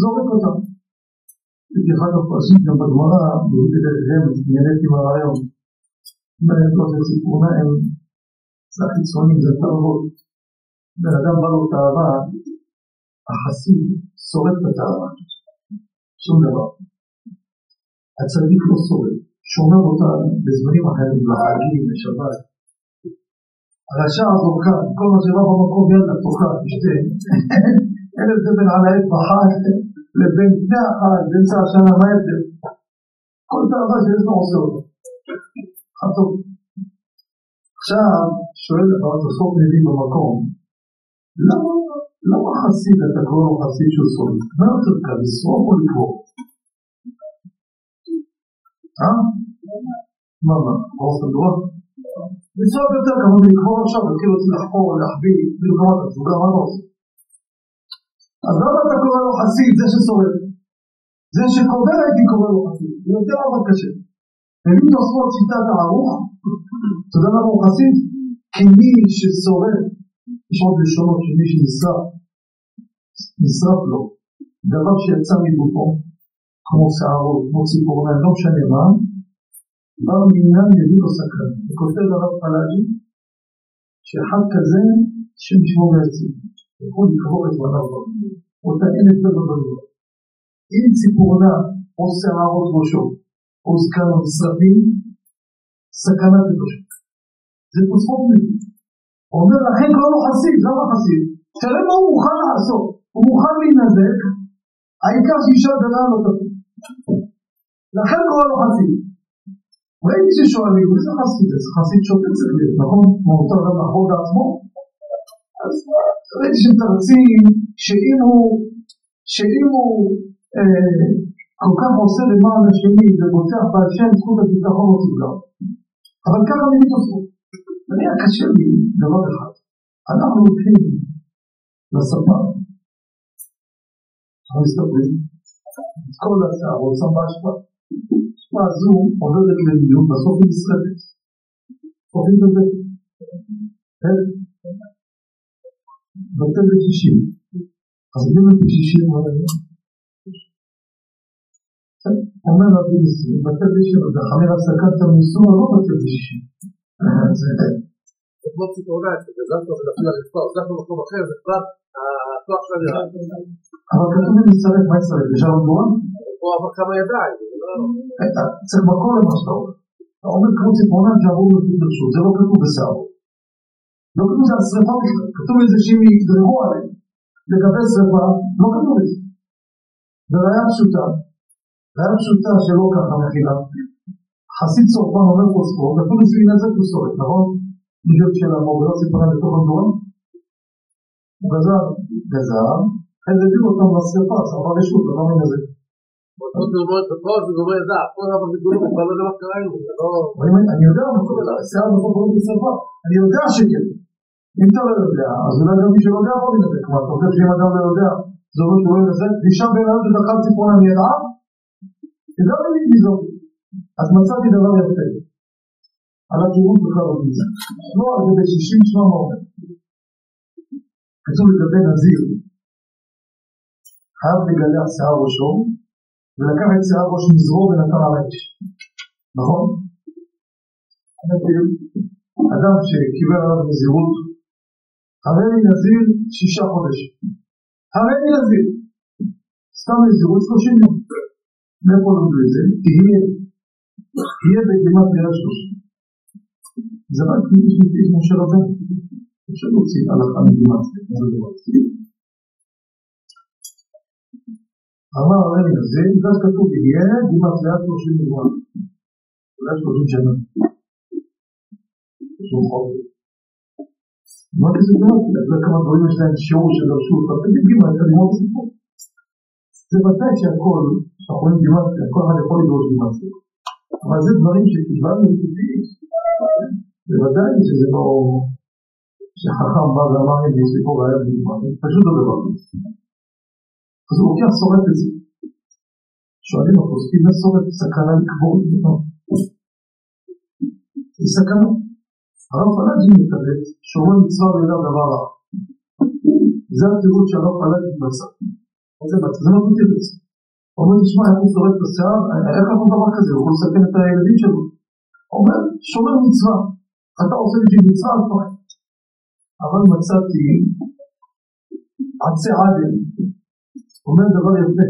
Speaker 1: זורק אותם. אגב פרשית גם בגמרא, נהניתי מהרעיון. אומרת לו זה ציפורניים, זה החיצונים, זה תרבות. בן אדם בא לו תאווה, החסיד שורף את התאווה. שום דבר. הצדיק לא שורד, שומר אותה בזמנים אחרים, בחגים, בשבת. הרשע הזורקן, כל מה שבא במקום יאללה תאכל, תשתה. אין הבדל בין על העץ בחג לבין לפני החג, באמצע השנה, מה ההבדל? כל תאווה שיש לו עושה אותו. חטוב. עכשיו, שואל התוספות מבין במקום, למה, חסיד אתה קורא לו חסיד שהוא סורי? מה יותר קל, לשרוף או לקרוא? אה? מה, מה, מה עושה דורה? לצעוק יותר כמובן לקרוא עכשיו, וכאילו רוצים לחקור, להחביא, התפוגה, מה אתה עושה? אז למה אתה קורא לו חסיד, זה ששורף? זה שקובר הייתי קורא לו חסיד, זה יותר עבוד קשה. ומי תוספות שיטת הערוך, אתה יודע למה הוא חסיד? כי מי ששורף, יש עוד לשונות שמי שנשרף, נשרף לו, דבר שיצא מגופו, כמו שערות, כמו ציפורניים, לא משנה מה, דבר מעניין מביא לו סקרן. וכותב הרב פלאג'י, שאחד כזה, שם שמו ויציב, יכול לקבור את בניו אותה אין הבדל בדבר. אם ציפורנה או שערות ראשו, או זקן או משרדים, סכנה קדושה. זה. הוא אומר לכן קורא לו חסיד, למה חסיד? תראה מה הוא מוכן לעשות, הוא מוכן להינזק, העיקר שאישה גדולה לא תביא. לכן קורא לו חסיד. ראיתי ששואלים, איזה חסיד זה? חסיד שוטר צריך להיות, נכון? כמו אותו אדם לחבור לעצמו? אז ראיתי שמתרצים שאם הוא, שאם הוא אה, כל כך עושה למען השני ובוטח בהשם זכות הביטחון תפגע. אבל ככה אני מתעסק. והיה קשה לי דבר אחד. אנחנו הולכים לספר. אנחנו מסתפרים. את כל השערות שם בהשפעה. ההשפעה הזו עוברת למיון, בסוף היא נשרפת. אוהבים בזה. בטבת 60. אז אם את שישים אומר רבי ניסים, בצד ישיר, חמיר הפסקת המיסור לא בצד ישישים.
Speaker 2: זה כמו מספר, זה במקום אחר, זה כבר.
Speaker 1: אבל כתוב לי מצטרף, מה יצטרף? ישר בגורן?
Speaker 2: או אבל כמה ידיים.
Speaker 1: צריך מקור למה שאתה אומר. אתה אומר כמו ציפורנה שעבור לפי פרשות, זה לא כתוב בשיער. לא כתוב זה על שרפה בכלל, כתוב את זה שאם יגדרו עליהם. לגבי שרפה, לא כתוב את זה. וראיה פשוטה, ראיה פשוטה שלא ככה מכילה. חסיד צורפן אומר פה ספורט, אפילו זה ינזק בסורת, נכון? בדיוק של המובילות ציפורן בתוך המדורן. הוא גזר, גזר, אחרי זה הביאו אותם לשרפה, שרפה רשות, לא מנזק.
Speaker 2: פה זה גומר זהב, פה זה בגבולים, הוא כבר לא יודע מה קרה עם זה, לא...
Speaker 1: אני יודע, שיער אני יודע שכן. אם אתה לא יודע, אז אולי גם מי שלא יודע בוא נדבר, כלומר, אתה חושב שאם אדם לא יודע, זה אומר שהוא לא ינסה, ואישה בהיריון שדרכה ציפורן אני ידעה, תדע לי מזאת. אז מצאתי דבר יפה. על הכיוון בכלל לא מזה. לא, בשישים שמע מה אומר. כתוב לגבי נזיר, חייב לגלח שיער ראשו, ולקח את שיער ראש מזרו ונתן על האש. נכון? אדם שקיבל עליו נזירות, הרי לי נזיר שישה חודשים. הרי לי נזיר. סתם נזירות שלושים יום. מאיפה למדו את זה? תהיה, תהיה בגימת נראה שלושים. זה רק מפי משה רבנו. אפשר להוציא הלכה מגימת זה דבר. אמר הרי זה, ואז כתוב יהיה גימת נראה שלושים יום. אולי שלושים שנה. שהוא חודש. אמרתי זה לא, אתה יודע כמה דברים יש להם שיעור שדרשו אותם, תגיד גימל, אתה ללמוד סיפור. זה ודאי שהכל, שאנחנו רואים גימטריה, כל אחד יכול לדרוש גימטריה. אבל זה דברים שקיבלנו טבעי. בוודאי שזה לא... שחכם בא ואמר לי סיפור היה בגימטריה, פשוט לא דבר כזה. אז הוא לוקח שורף את זה. שואלים הפוסקים, מה שורף סכנה לקבור את זה? זה סכנה. הרב פלאג'י מתאבד, שאומר מצווה ואליו דבר רע. זה התירוץ שהרב פלאג'י מתבצע. זה לא תירוץ. הוא אומר, תשמע, איך הוא שורף את השיער? איך יכול דבר כזה? הוא יכול לסכן את הילדים שלו. הוא אומר, שומר מצווה. אתה עושה לי מצווה על פחד. אבל מצאתי עצי עדן. אומר דבר יפה.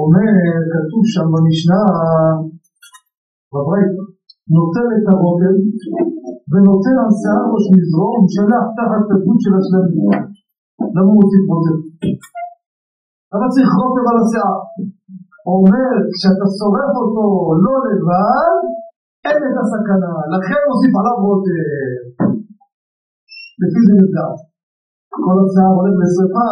Speaker 1: אומר, כתוב שם במשנה, בברית, נוטל את הרוטל ונותן על שיער ראש מזרוע ומשלח תחת הדמות של השלמים. למה הוא מוציא רוטב? למה צריך רוטב על השיער? אומר, כשאתה שורף אותו לא לבד, אין את הסכנה, לכן מוסיף עליו רוטב. לפי זה נבדק. כל השיער הולך לשרפה,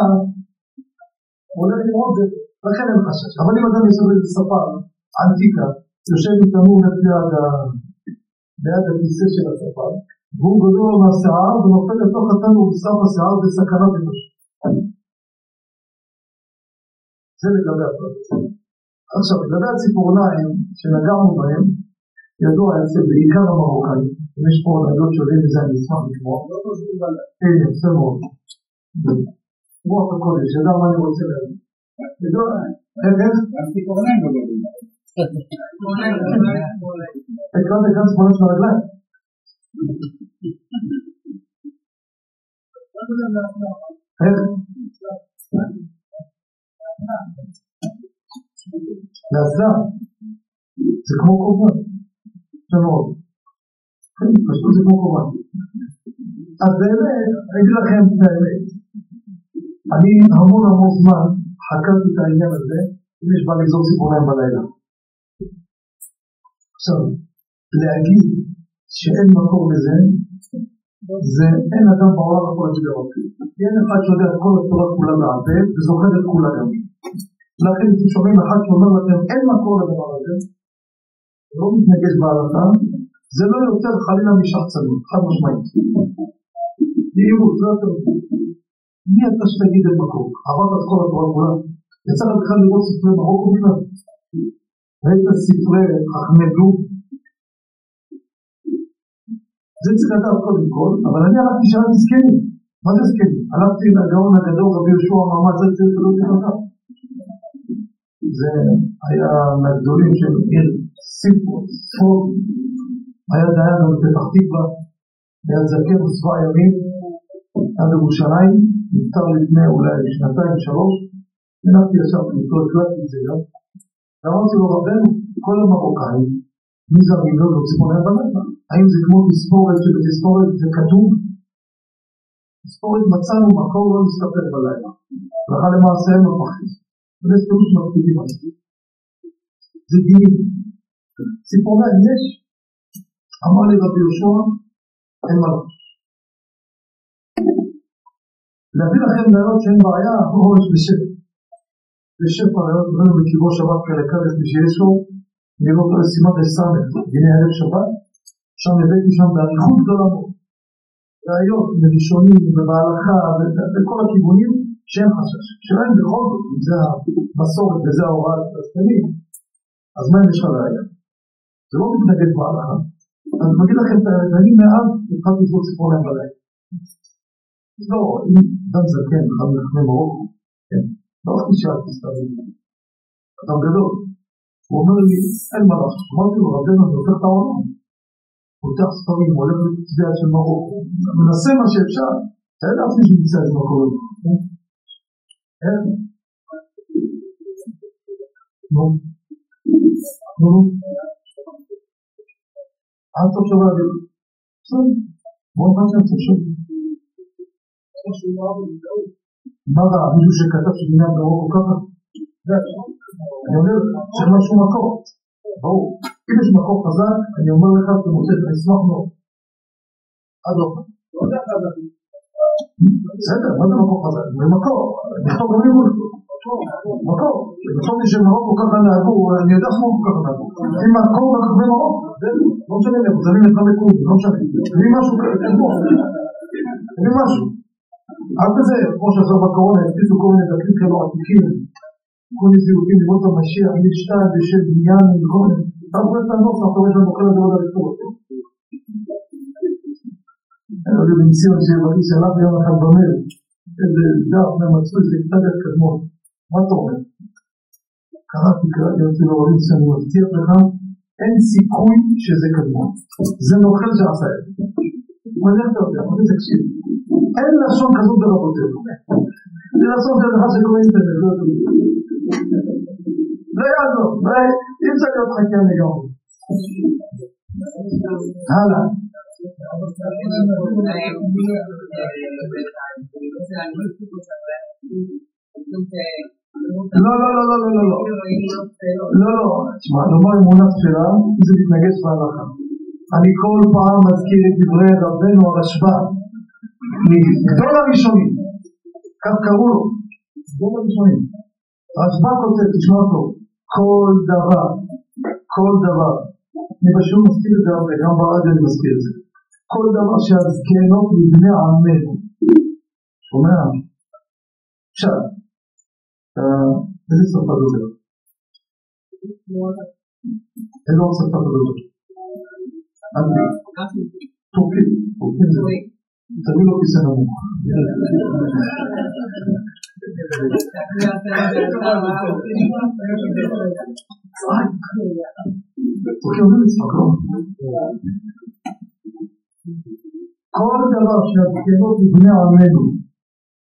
Speaker 1: הולך עם רוטב, לכן אין חשש. אבל אם אדם יסובל בספר, ענתיקה, יושב עם תמור ליד ליד הכיסא של הספר, והוא גודל לו מהשיער ונופל לתוך התנור ושרף השיער בסכנה בנפשו. זה לגבי הפרט. עכשיו, לגבי הציפורניים שנגענו בהם, ידוע אצל בעיקר המרוקאים, אם יש פה רעיון שעולים מזה אני אשמח לקרוא. הנה, יפה מאוד. רוח הקודש, ידע מה אני רוצה להגיד. ידוע, איך?
Speaker 3: הציפורניים לא יודעים.
Speaker 1: הקראת גם ציפורניים של הרגליים. איך? לאסלאם. זה כמו קורבן. יפה מאוד. פשוט זה כמו קורבן. אז באמת, אני אגיד לכם את האמת. אני המון המון זמן חקרתי את העניין הזה, אם יש בא לגזור ציפורניים בלילה. עכשיו, להגיד שאין מקור לזה, זה אין אדם בעולם יכול להגיד דבר כזה. אין אחד שיודע את כל התורה כולה בעל וזוכר את כולה גם. לכן אתם שומעים אחד שאומר לכם אין מקור לדבר הזה, לא מתנגש בהלכה, זה לא יותר חלילה משחצנות, חד משמעית. יהירות, לא יותר. מי אתה שתגיד אין מקור? עברת את כל התורה כולה? יצא לך בכלל לראות ספרי מרוקו בכלל? ראית ספרי חכמי לוב? זה צריך לדעת קודם כל, אבל אני הלכתי שאלתי זקנים. מה זה זקנים? הלכתי לגאון הגדול רבי יהושע אמר זה צריך להיות ככה. זה היה מהגדולים של עיר סיפור, ספור, היה דיין בפתח תקווה, היה זקן צבא ימים, היה בירושלים, נפטר לפני אולי שנתיים, שלוש, הנחתי ישר איתו, הקלטתי את זה גם, ואמרתי לו רבנו, כל המרוקאים, מי זה המיליון לא ציפורניים בלילה? האם זה כמו תספורת שבתספורת זה כתוב? תספורת מצאנו מקור לא להסתפר בלילה. הלכה למעשה אין לו פחד. זה פירוש מקפידים על זה. זה דינים. ציפורניים יש. אמר לי יהושע, אין מה לעשות. להביא לכם רעיון שאין בעיה, ראש בשפע. בשפע רעיון, הבאנו בקיבו שבת כאלה שיש לו, לראות לו לשימת הסמך, דיני ערב שבת, שם הבאתי שם באריכות גדולה מאוד. ראיות מראשונים ובהלכה ובכל הכיוונים שאין חשש. שאלה אם בכל זאת, אם זה המסורת וזה ההוראה הצדדים, אז מה אם יש לך ראייה? זה לא מתנגד בהלכה. אז אני אגיד לכם את האמת, אני מאז התחלתי לזרוק ציפורניים בלילה. לא, אם אדם זקן, אחד מחכמי מרוקו, כן, לא רק נשארתי סתם, אדם גדול. הוא אומר לי, אין מה לעשות. אמרתי לו, רבנו, אני הופך את העולם. פותח ספרים, הולך לצביעה של מרוקו, מנסה מה שאפשר. יודע אפילו שנמצא את קורה. אין. נו. נו. עד סוף שבת. בסדר. בואו נפצה עד סוף שבת. מה רע? מישהו שכתב שבניין מרוקו ככה? אני אומר, צריך משהו מקור. ברור. אם יש מקור חזק, אני אומר לך, אתה מוצא, אני אשמח מאוד. עד לא. בסדר, מה זה מקור חזק? זה מקור. נכתוב גם. מקור. בסוף מי שמרוקו ככה נהגו, אני יודע שמרוקו ככה נהגו. אם מקור בכתבי מרוקו, לא משנה לי, זה אני לך לקום, לא משנה. תביא משהו כזה, תביא משהו. אל תזה, כמו שעכשיו בקורונה, הפציצו כל מיני דתים כאלו עתיקים. כל מיני זיהוקים לראות המשיח, מגיל שתיים, בשם בניין, וכל מיני. אתה רואה את הנוסח, אתה רואה שם כל הדעות הלכתוב. רבי בן ציון שבגיל שלח יום אחד במייל, איזה דף ממצוי, זה קצת קדמון. מה אתה אומר? קראתי, קראתי, אמרתי לו שאני מבטיח לך, انسي كوي جزاك الله زعما خرج عصاي ما نقدر ما تكسير الا شو كازون دو لابوتي لا سون دو راسي كوي انت لا يعلم لا انت كتضحك يا نجار هلا Entonces, לא, לא, לא, לא, לא, לא, לא. לא, לא. תשמע, לומר אמונה תפילה זה מתנגש בהלכה. אני כל פעם מזכיר את דברי רבנו הרשב"א, מגדול הראשונים, כך קראו לו, גדול הראשונים. הרשב"א כותב, תשמע אותו, כל דבר, כל דבר, אני פשוט מזכיר את זה הרבה, גם ברדיו אני מזכיר את זה, כל דבר שהזקנות מבני עמנו, שומע? עכשיו, Uh, es el Salvador. Es el Salvador. André, ¿por qué? ¿Por qué? También lo piensa la mujer. Ay, ¿por qué hablan español? Corre la racha, que no te guiaba menos.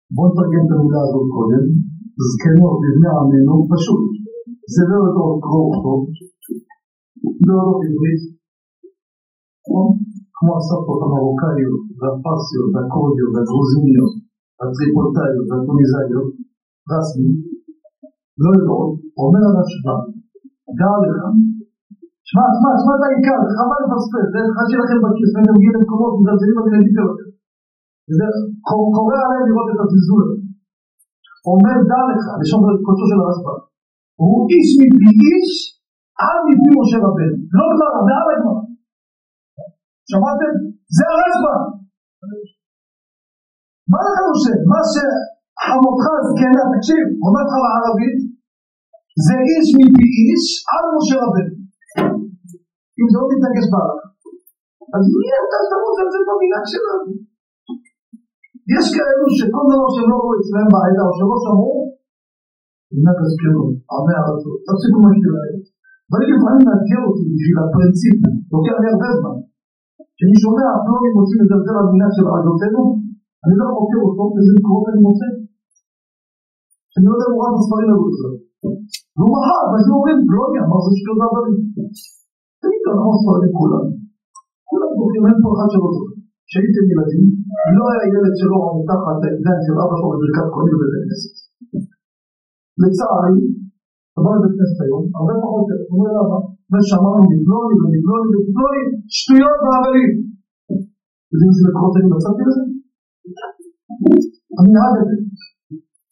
Speaker 1: Vos también te mudás con él. זקנות מבני עמנו, פשוט, זה לא יודעות קרוא וכתוב, לא יודעות עברית, כמו הסבתות המרוקאיות, והפרסיות, והקורדיות, והגרוזיניות, הטריפולטאיות, והטוניזאיות, רסמי, לא יודעות, אומר הרשב"א, דע לך, שמע, שמע, שמע את העיקר, חבל לפספס, זה אחד שלכם בכיס, ואתם מגיעים למקומות מזלזלים בילדים שלכם. וזה קורא עליהם לראות את הזלזול הזה. אומר דע לך, לשון קודשו של הרשב"א, הוא איש מפי איש, עד מפי משה רבנו. לא כבר, זה על הגמרא. שמעתם? זה הרשב"א. מה אתה חושב? מה שחמותך זקנה, תקשיב, אומר לך בערבית, זה איש מפי איש עד משה רבנו. אם זה לא מתנגש בהלכה. אז מי אתה שאתה מוזלזל במילה שלנו? יש כאלו שכל דבר שהם לא ראו אצלם בעדה או שלא שמעו, הנה תזכרו, עמי הארצות, תפסיקו מה שתראה. ואני לפעמים מאתגר אותי בשביל הפרינציפ, לוקח לי הרבה זמן. כשאני שומע הפלוגים רוצים לדבר על מילה של עדותינו, אני לא חוקר אותו, איזה מקורות אני מוצא. אני לא יודע מורה בספרים האלו בכלל. והוא מחר, ואני אומרים, פלוגיה, מה זה שטויות והבלים? תגיד, אנחנו ספרדים כולם. כולם זוכרים, אין פה אחד שלא זוכר. כשהייתם ילדים, לא היה ילד שלא ראה מתחת העידן של אבא שלו בברכת כהנים בבית הכנסת. לצערי, תבוא לבית כנסת היום, הרבה פחות, אומר אבא, ושמענו מפלוני ומפלוני ומפלוני, שטויות והבלים. יודעים איזה מקורות אני מצאתי לזה? אני נהג את זה.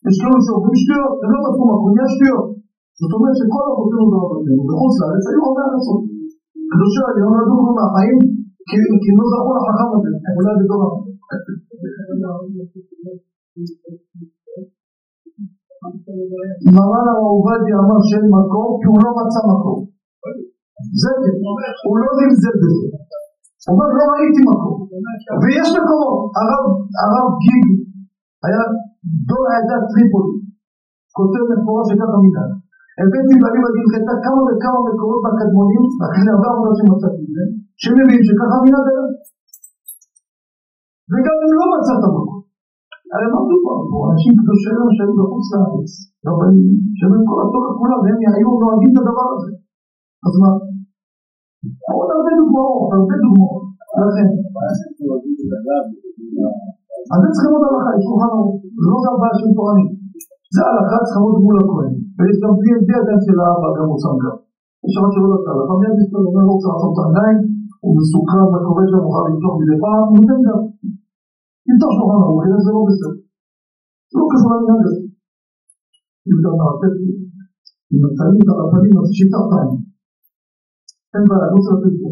Speaker 1: יש כאלה שאומרים שטויות, הם לא מצאו מקום, יש שטויות. זאת אומרת שכל אבותינו ואבותינו בחוץ לארץ היו הרבה ארצות. קדושי העליון נדעו מהחיים כי לא זכו לחכם הזה, אולי בדור הבא. מרן הרב עובדיה אמר שאין מקום כי הוא לא מצא מקום. זה כן, הוא לא זלזל בזה. הוא אומר לא ראיתי מקום. ויש מקומות, הרב גיג היה דור העדה טריפולי, כותב מפורש שככה מידה. הבאתי ואני חטא כמה וכמה מקומות בקדמונים, אחרי הרבה עבודה שמצאתי את זה, שמבין שככה מן הדרך. וגם אם לא מצאת מקום. הרי מה מדובר פה? אנשים קדושי היום שהיו בחוץ לארץ, רבנים, שהם כל התורה כולה, והם היו נוהגים את הדבר הזה. אז מה? עוד הרבה דוגמאות, הרבה דוגמאות. לכן. אתם צריכים עוד הלכה, יש שולחן ערוך. זה לא זה הבעיה של תורנים. זה הלכה צריכה להיות גמול הכהן. ויש גם בלי הידיים של האבא, גם הוא שם גם. יש שם שלא דקה, לך מיד מסתכל, אומר, לא רוצה לעשות את העיניים, הוא מסוכן והכובד שלו מוכן לפתוח מדי פעם, הוא נותן גם. יפתח שולחן ערוך, זה לא בסדר. זה לא קשור לעניין הזה. אם אתה מעטף לי, אם אתה נמצא על הפנים, אז שיטה פעם. אין בעיה, לא צריך לתת פה.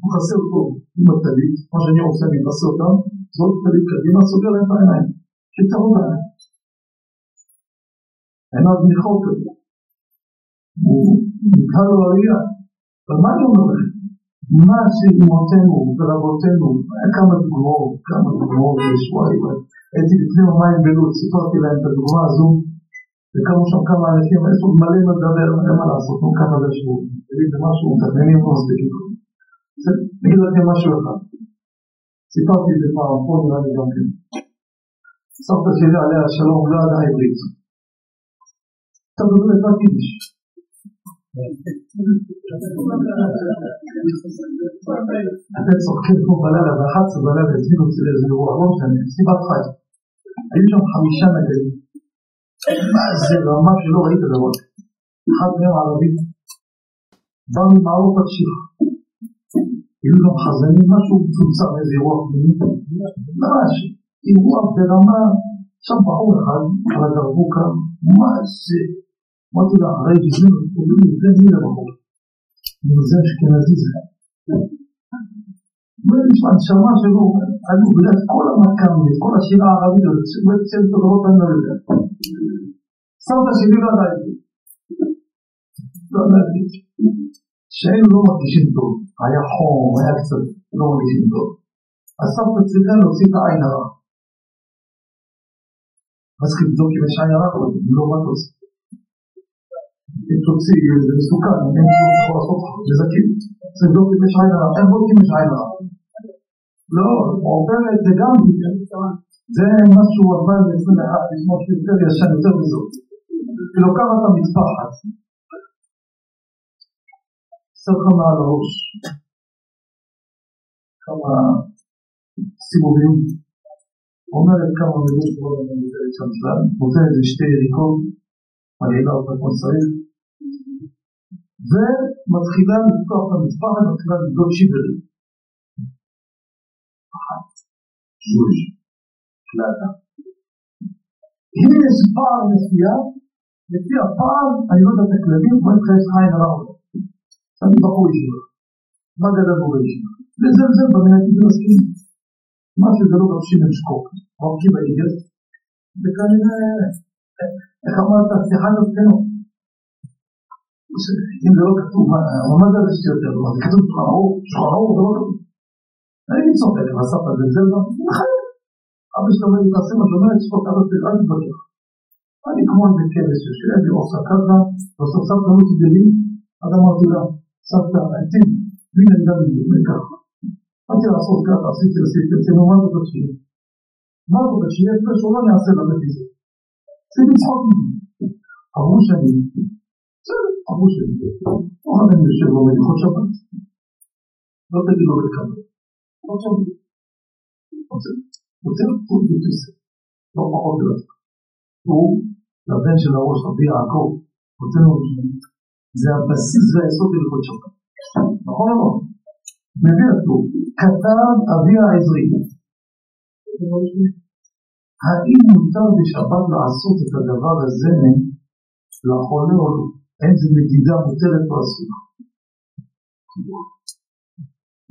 Speaker 1: הוא חסר פה עם הטלית, מה שאני עושה, אני מה? מה שאימותינו ורבותינו, היה כמה דוגמאות, כמה דוגמאות וואי. הייתי לפני יומיים בלוד, סיפרתי להם את הדוגמה הזו, וקמו שם כמה אנשים, יש עוד מלא מה לדבר, אין מה לעשות, נו כמה זה שבוע. תגיד, זה משהו, מתכננים לא מספיק איתו. אני אגיד לכם משהו אחד. סיפרתי את זה פעם, פה נראה לי גם כן. סבתא שלי עליה השלום, לא ידעה עברית. אתה מדבר לבד יידיש. אתם צוחקים פה בלילה ב-11 בלילה הזמינו אותי לאיזה אירוע, לא משנה, סיבת חי. היו שם חמישה נגדים. מה זה רמה שלא ראית דבר. אחד מהם ערבי. בא ממערות תקשיב. היו גם חזנים, משהו מצומצם, איזה אירוע פנימי. ממש, אירוע ברמה, שם בחור אחד, על הדרבוקה, מה זה? אמרתי לה, אחרי גיזים, אומרים לי, זה מי לבחור? זה אשכנזי זה. אומר לי, שמע, נשמה שלו, עלו בגלל כל המכ"ם, כל השירה הערבית הזאת, שבעצם תודרות אני לא יודע. סבתא שלי לא ידעה את זה. לא ידעה את זה. שהיינו לא מרגישים טוב, היה חום, היה קצת, אם לא תוציא, זה מסוכן, אם אין יכול לעשות נזקים. צריך לבדוק אם יש עין הרע, איך בודקים יש עין הרע? לא, עוברת זה גם, זה משהו 2021, יש משהו יותר ישן, יותר מזאת. היא לוקחת את המטפחת, שם לך מעל הראש, כמה סיבובים, אומרת כמה מילים נותנת איזה שתי יריקות, מגעילה אותה כמו שצריך, ומתחילה לפתוח את המטפחת, מתחילה לבדוק שיברים. אחת, שלוש, שלטה. אם יש פער מסוים, לפי הפער, אני לא יודע את הכללים, כמו יש עין הרע אותו. אני בחור ישיבה. מה גדל בו בישיבה? לזלזל במנהגים ומסכים. מה שזה לא מבקשים לשקוק. מרקים בעיגל. וכנראה, איך אמרת, שיחה נותנו. אם זה לא כתוב, מה זה הרשתי יותר? זה כתוב שולחן ערוך, שולחן ערוך, זה לא כתוב. אני צוחק, אבל סבתא זלזל בה, מחייב. אבא שלו אומר לי, תעשה מה שאומר, תשפוט אבא שלי, אל תתווכח. אני כמו איזה כבש שיושב לי עושה ככה, בסוף סבתא לא תגדלי, אז אמרתי לה, סבתא, עתיד, והנה אני גם אומר ככה. באתי לא ממני. אמרו שאני, בסדר, לא חייב יושב לומד הלכות שבת. לא תגיד לו בכמה. רוצה, רוצה, רוצה, רוצה, לא פחות ולא הוא לבן של הראש, רבי יעקב, רוצה מאוד זה הבסיס והיסוד ללכות שבת. נכון או לא? מביא אותו, כתב אבי העזרי. האם מותר בשבת לעשות את הדבר הזה לחולה או לא? איזה מדידה מותרת או אסורה?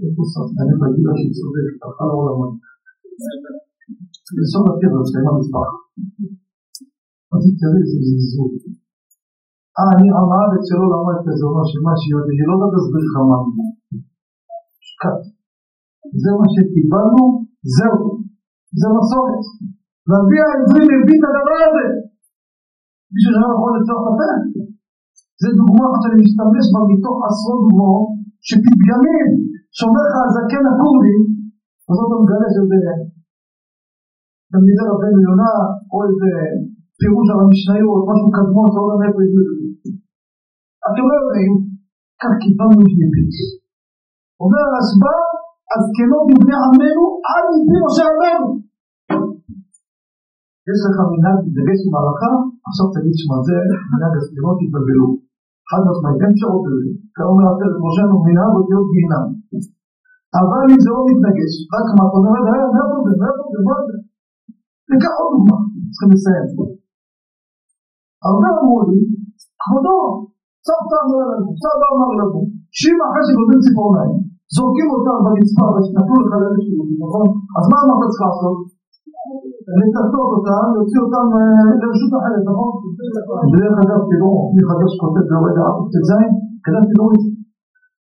Speaker 1: איפה ספקני בגילה שצודק, הלכה לעולמות. בסוף הטבע, עם המטבח. אמרתי, תראה איזה זלזול. אה, אני עם הארץ שלא למד כזה, אומר שמה שיודע, היא לא יודעת להסביר לך מה אמרו. זה מה שקיבלנו, זהו. זה מסורת. ואבי העברי מביא את הדבר הזה. מישהו שלא יכול לצלוח את הפה. זה דוגמה שאני משתמש בה מתוך עשרות דוגמאות שפתגמים שאומר לך הזקן הכורדי, אז אתה מגלה שזה תלמידי רבנו יונה או איזה פירוש על המשניות, משהו קדמון, אתה אומר מאיפה הביאו את זה. אתה אומר להם, כך קיבלנו מפיץ. אומר הרשב"א, הזקנות מבני עמנו עד מפי משה רבנו. יש לך מנהג דגש במערכה, עכשיו תגיד שמע זה מנהג הזקנות התבלבלו. חד משמעית, אין פשרות לזה. כאן אומר הפרק משה נו מנהג אותיות. אבל אם זה לא מתנגש, רק מה אתה אומר, מאיפה זה, מאיפה זה, מה זה? ניקח עוד דוגמה, צריכים לסיים. הרבה אמרו לי, כבודו, סבתא אמר לנו, סבא אמר לנו, שאם אחרי שגוזרים ציפורניים, זורקים אותם ברצפה ושנתנו לך שיהודים, נכון? אז מה אמרת צריך לעשות? לטטות אותם, להוציא אותם לרשות אחרת, נכון? דרך אגב, תראו, מי חדש כותב ברגע ט"ז, כתבתי זה.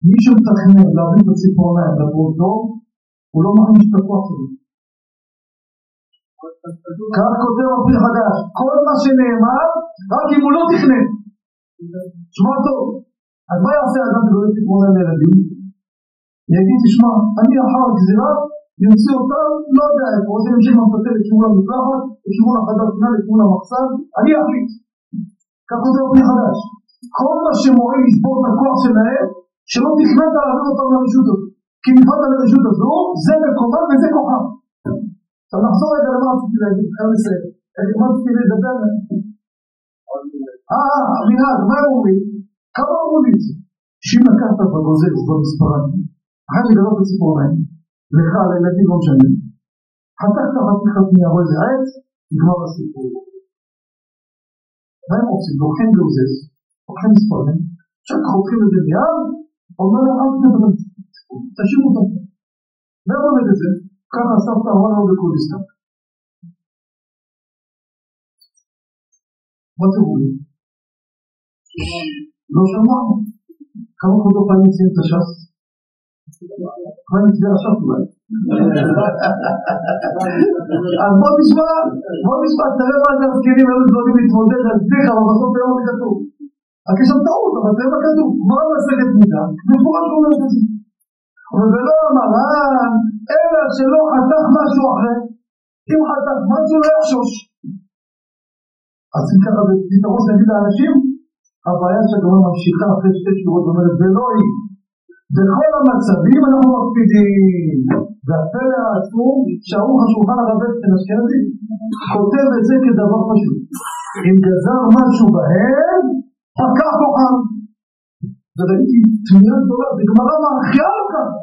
Speaker 1: מי שמתכנן להביא את הציפורניים לפרוטור, הוא לא מכניס את הכוח שלו. כך כותב אופיר חדש, כל מה שנאמר, רק אם הוא לא תכנן. שמע טוב, אז מה יעשה אדם שגורם ציפורניים לילדים? יגיד, תשמע, אני אחר גזירה, ימציא אותם, לא יודע איפה, או שימשיך למפתל, ישמעו למקלחת, ישמעו לחדר פנאי, ישמעו למחסן, אני אחליט. כך כותב אופיר חדש. כל מה שמועיל לשבור את הכוח שלהם, שלא תכננת להעביר אותם לרשות הזו. כי נבחרת לרשות הזו, זה מקומם וזה כוחם. עכשיו נחזור רגע למה רציתי להגיד, חייב לסיים. מה רציתי לדבר? אה, המנהג, מה הם אומרים? כמה אמרו לי את זה? שאם לקחת בגוזז במספריים, אחרי שגדול בציפורניים, לך, לילדים לא משנה, חתכת חתיכת ניירו איזה עץ, נגמר הסיפור. מה הם עושים? לוקחים גוזז, לוקחים מספריים, עכשיו חותכים את זה מיד, אומר לו, אל תדבר, תשאירו אותו. מה אומר את זה? ככה סבתא אמרה לנו בכורדיסטן. מה אתם אומרים? לא שמענו. כמה כבודו פעמים סיים את הש"ס? מה נצביע הש"ס אולי? אז בוא נשמע, בוא נשמע, תראה מה זה הזקנים היו דברים להתמודד, להצליח, אבל בסוף מה זה כתוב. רק יש שם טעות, אבל תראה מה כתוב. מה מסכת מידה? מפורש אומר את זה. אבל זה לא המרן, אלא שלא חתך משהו אחר. אם חתך משהו לא יחשוש. אז אם ככה בפתרון נגיד לאנשים, הבעיה שהגמרא ממשיכה אחרי שתי שורות ואומרת ולא היא. בכל המצבים אנחנו מקפידים. והפלא העצום שערוך השולחן הרבי אצל אשכנזי כותב את זה כדבר פשוט. אם גזר משהו בהם, פקע כוחם. וראיתי תמיהה גדולה, זה גמרא מאחיה לו ככה.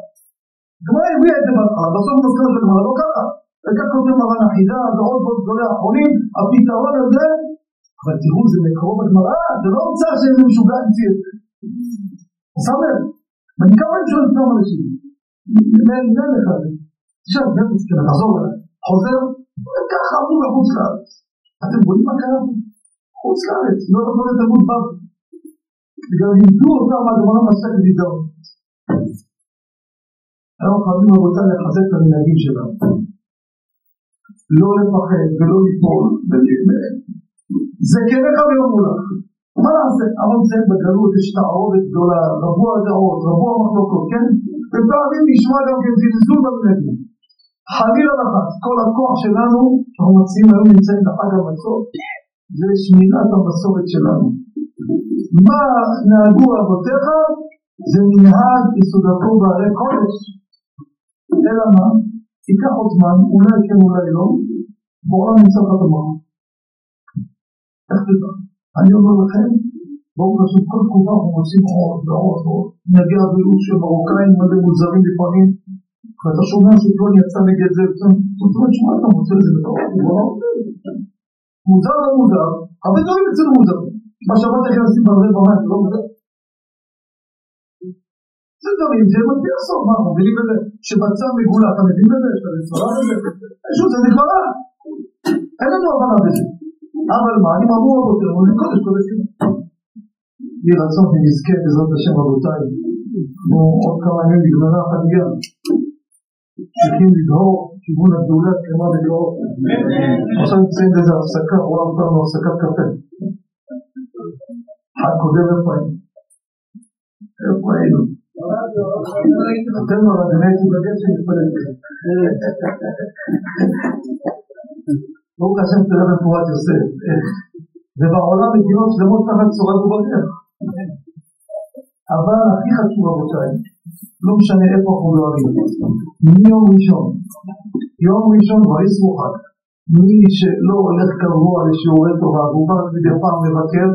Speaker 1: גמרא הביאה את זה בהתחלה, בסוף מזכר של גמרא לא ככה. וכך כותב מרן החידה ועוד ועוד גדולי האחרונים, הפתרון הזה, אבל תראו זה מקרוב בגמרא, זה לא המצאה שאיזה משוגע המציא את זה. לב, ואני כמה אני שואל כמה אנשים, זה. תשאל, נפש, כן, תחזור אליי, חוזר, ככה אמרו בחוץ לארץ. אתם רואים מה קרה? חוץ לארץ, לא תבוא לתלמוד בבלי. וגם לימדו אותם מהגמרא מסכת דידון. אנחנו חייבים רבותיי לחזק את המנהגים שלנו. לא לפחד ולא ליפול, זה כרך ויאמרו לך. מה נעשה? אנחנו נמצאים בגלות, יש תערובת גדולה, רבו הדעות, רבו המחלוקות, כן? ופעמים נשמע גם כן זלזול במנהגים. חלילה וחס, כל הכוח שלנו, שאנחנו מציעים היום נמצאים בחג המצות, זה שמירת המסורת שלנו. מה נהגו אבותיך? זה מנהג יסודתו בעלי קודש. אלא מה? ייקח עוד זמן, אולי כן אולי לא, בעולם נמצא לך את. איך תדע? אני אומר לכם, ברוך השם, כל תקופה אנחנו מוצאים עוד ועוד ועוד. נגיע הבריאות של מרוקאים מלא מוזרים לפעמים, ואתה שומע שפלוני יצא נגד זה, אתה אומר, שמע, אתה מוצא את זה בקרוב, מוזר לא מוזר, הרבה דברים אצלנו מוזרים. מה שאמרתי לכם לשים בהרבה במים, זה לא מוזר. זה דברים, זה מגדיר סוף, מה, אנחנו מבינים בזה? שבצע מגולה, אתה מבין בזה? שאתה מצרה בזה? שוב, זה נגמרה. אין לנו הבנה בזה. אבל מה, אני אמרו רבותינו, זה קודש קודש כזה. יהי רצון ונזכה בעזרת השם רבותיי. כמו עוד כמה ימים נגמרה החגיגה. צריכים לדהור כיוון הגאולה כמה בקרוב. עכשיו נמצאים באיזה הפסקה, אולי מותר לנו הפסקת קפה. חג קודם איפה היינו? איפה היינו? אתם לא תיבגד שנתפלל לכם. ברוך השם תראה במפורט יוסף. ובעולם מדינות שלמות תחת צורת וברך. אבל הכי חשוב רבותיי, לא משנה איפה אנחנו נוהגים, מיום ראשון, יום ראשון ויסרו חג, מי שלא הולך קבוע לשיעורי תורה והוא בא מדי פעם לבקר,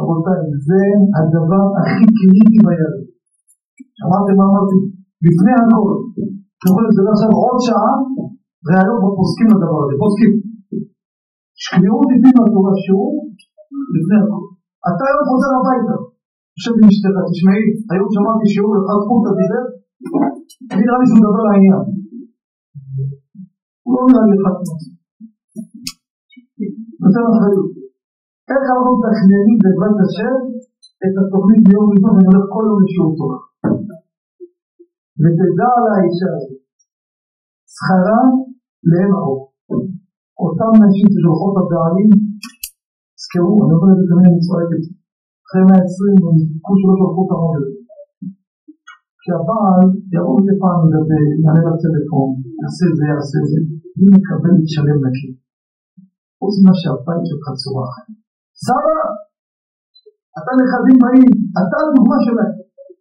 Speaker 1: רבותיי, זה הדבר הכי קריטי ביד. שמעתם מה אמרתי? לפני הכל, אתם יכולים לדבר עכשיו עוד שעה, ראיות בפוסקים לדבר הזה, פוסקים. שקריאו אותי מהתורה שיעור לפני הכל. אתה היום חוזר הביתה, יושב עם אשתך, תשמעי, היום שמעתי שיעור אחד חוטה דיבר, אני נראה לי שהוא מדבר לעניין. הוא לא נראה לי אחד. נותן אחריות. איך אנחנו מתכננים בעזרת השם את התוכנית ביום ראשון, אני הולך כל יום לשיעור תורה. ותדע על האישה הזאת, שכרה לאין אור. אותם נשים ששולחות הבעלים, זכרו, אני את זה תמיד, אני צועק את זה. אחרי 120, הם סיפקו שלא שלחו את המון הזה. כשהבעל יבוא מדי פעם לדבר, יענה לטלפון, יעשה זה, יעשה זה, מי מקבל לשלם נקי. חוץ ממה שהבית שלך צורח. סבא, אתה נכדים באים, אתה הדוגמה שלהם.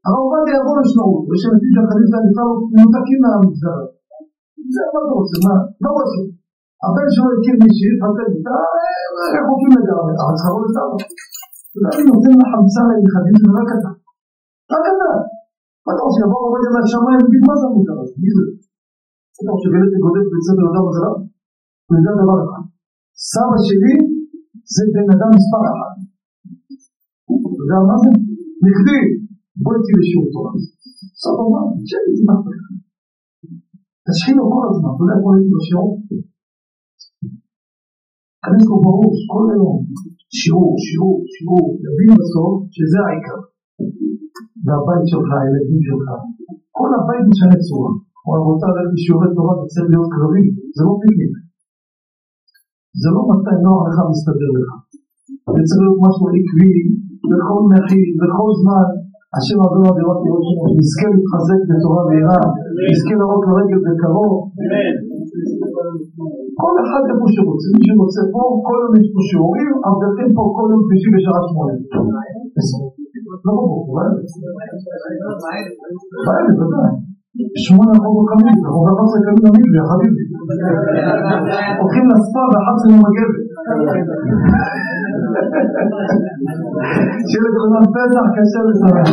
Speaker 1: הרב עובדיה יבוא לשמעות, בשם אנשים שהחדים שלהם בכלל מנותקים מהמגזר. זה מה אתה רוצה, מה? לא רוצה. הבן שלו הכיר מישהי, התחתן איתה, רחוקים לגמרי, אבל צריכה לבוא לסבא. אני נותן לה חמצה לנכדים שלו, רק אתה. רק אתה. מה אתה רוצה, יבוא עובדיה מהשמיים, תגיד מה זה המוזר הזה, מי זה? אתה רוצה באמת לגודל בסדר יהודה וזרם? הוא יודע דבר אחד. סבא שלי זה בן אדם מספר אחת. אתה יודע מה זה? נכדי, בוא איתי לשיעור תורה. סבא אמר, תשב איתי מה אתה תשחיל לו כל הזמן, אתה יודע, בוא איתי לשיעור. כנס לו בראש כל היום, שיעור, שיעור, שיעור, יבין בסוף שזה העיקר. והבית שלך, הילדים שלך, כל הבית משנה צורה. אני רוצה ללכת לשיעורי תורה, זה צריך להיות קרבי, זה לא פיקניק. זה לא מתי נוח לך מסתדר לך. זה צריך להיות משהו עקבי, בכל מחיר, בכל זמן. השם לראות לראות שלנו, נזכה להתחזק בתורה מהירה, נזכה לראות לרגל בקרוב. כל אחד איפה שרוצה, מי שרוצה פה, כל יום יש פה שיעורים, אבדלתם פה כל יום שלישי בשעה שמונה. לא בבוקר, בערב. בערב, בוודאי. שמונה אנחנו קמים, אנחנו ב-11 קמים למקווה, חביבי. הולכים לספה ב-11 יום הגבת. שיהיה לכולם פסח קשה לסרב.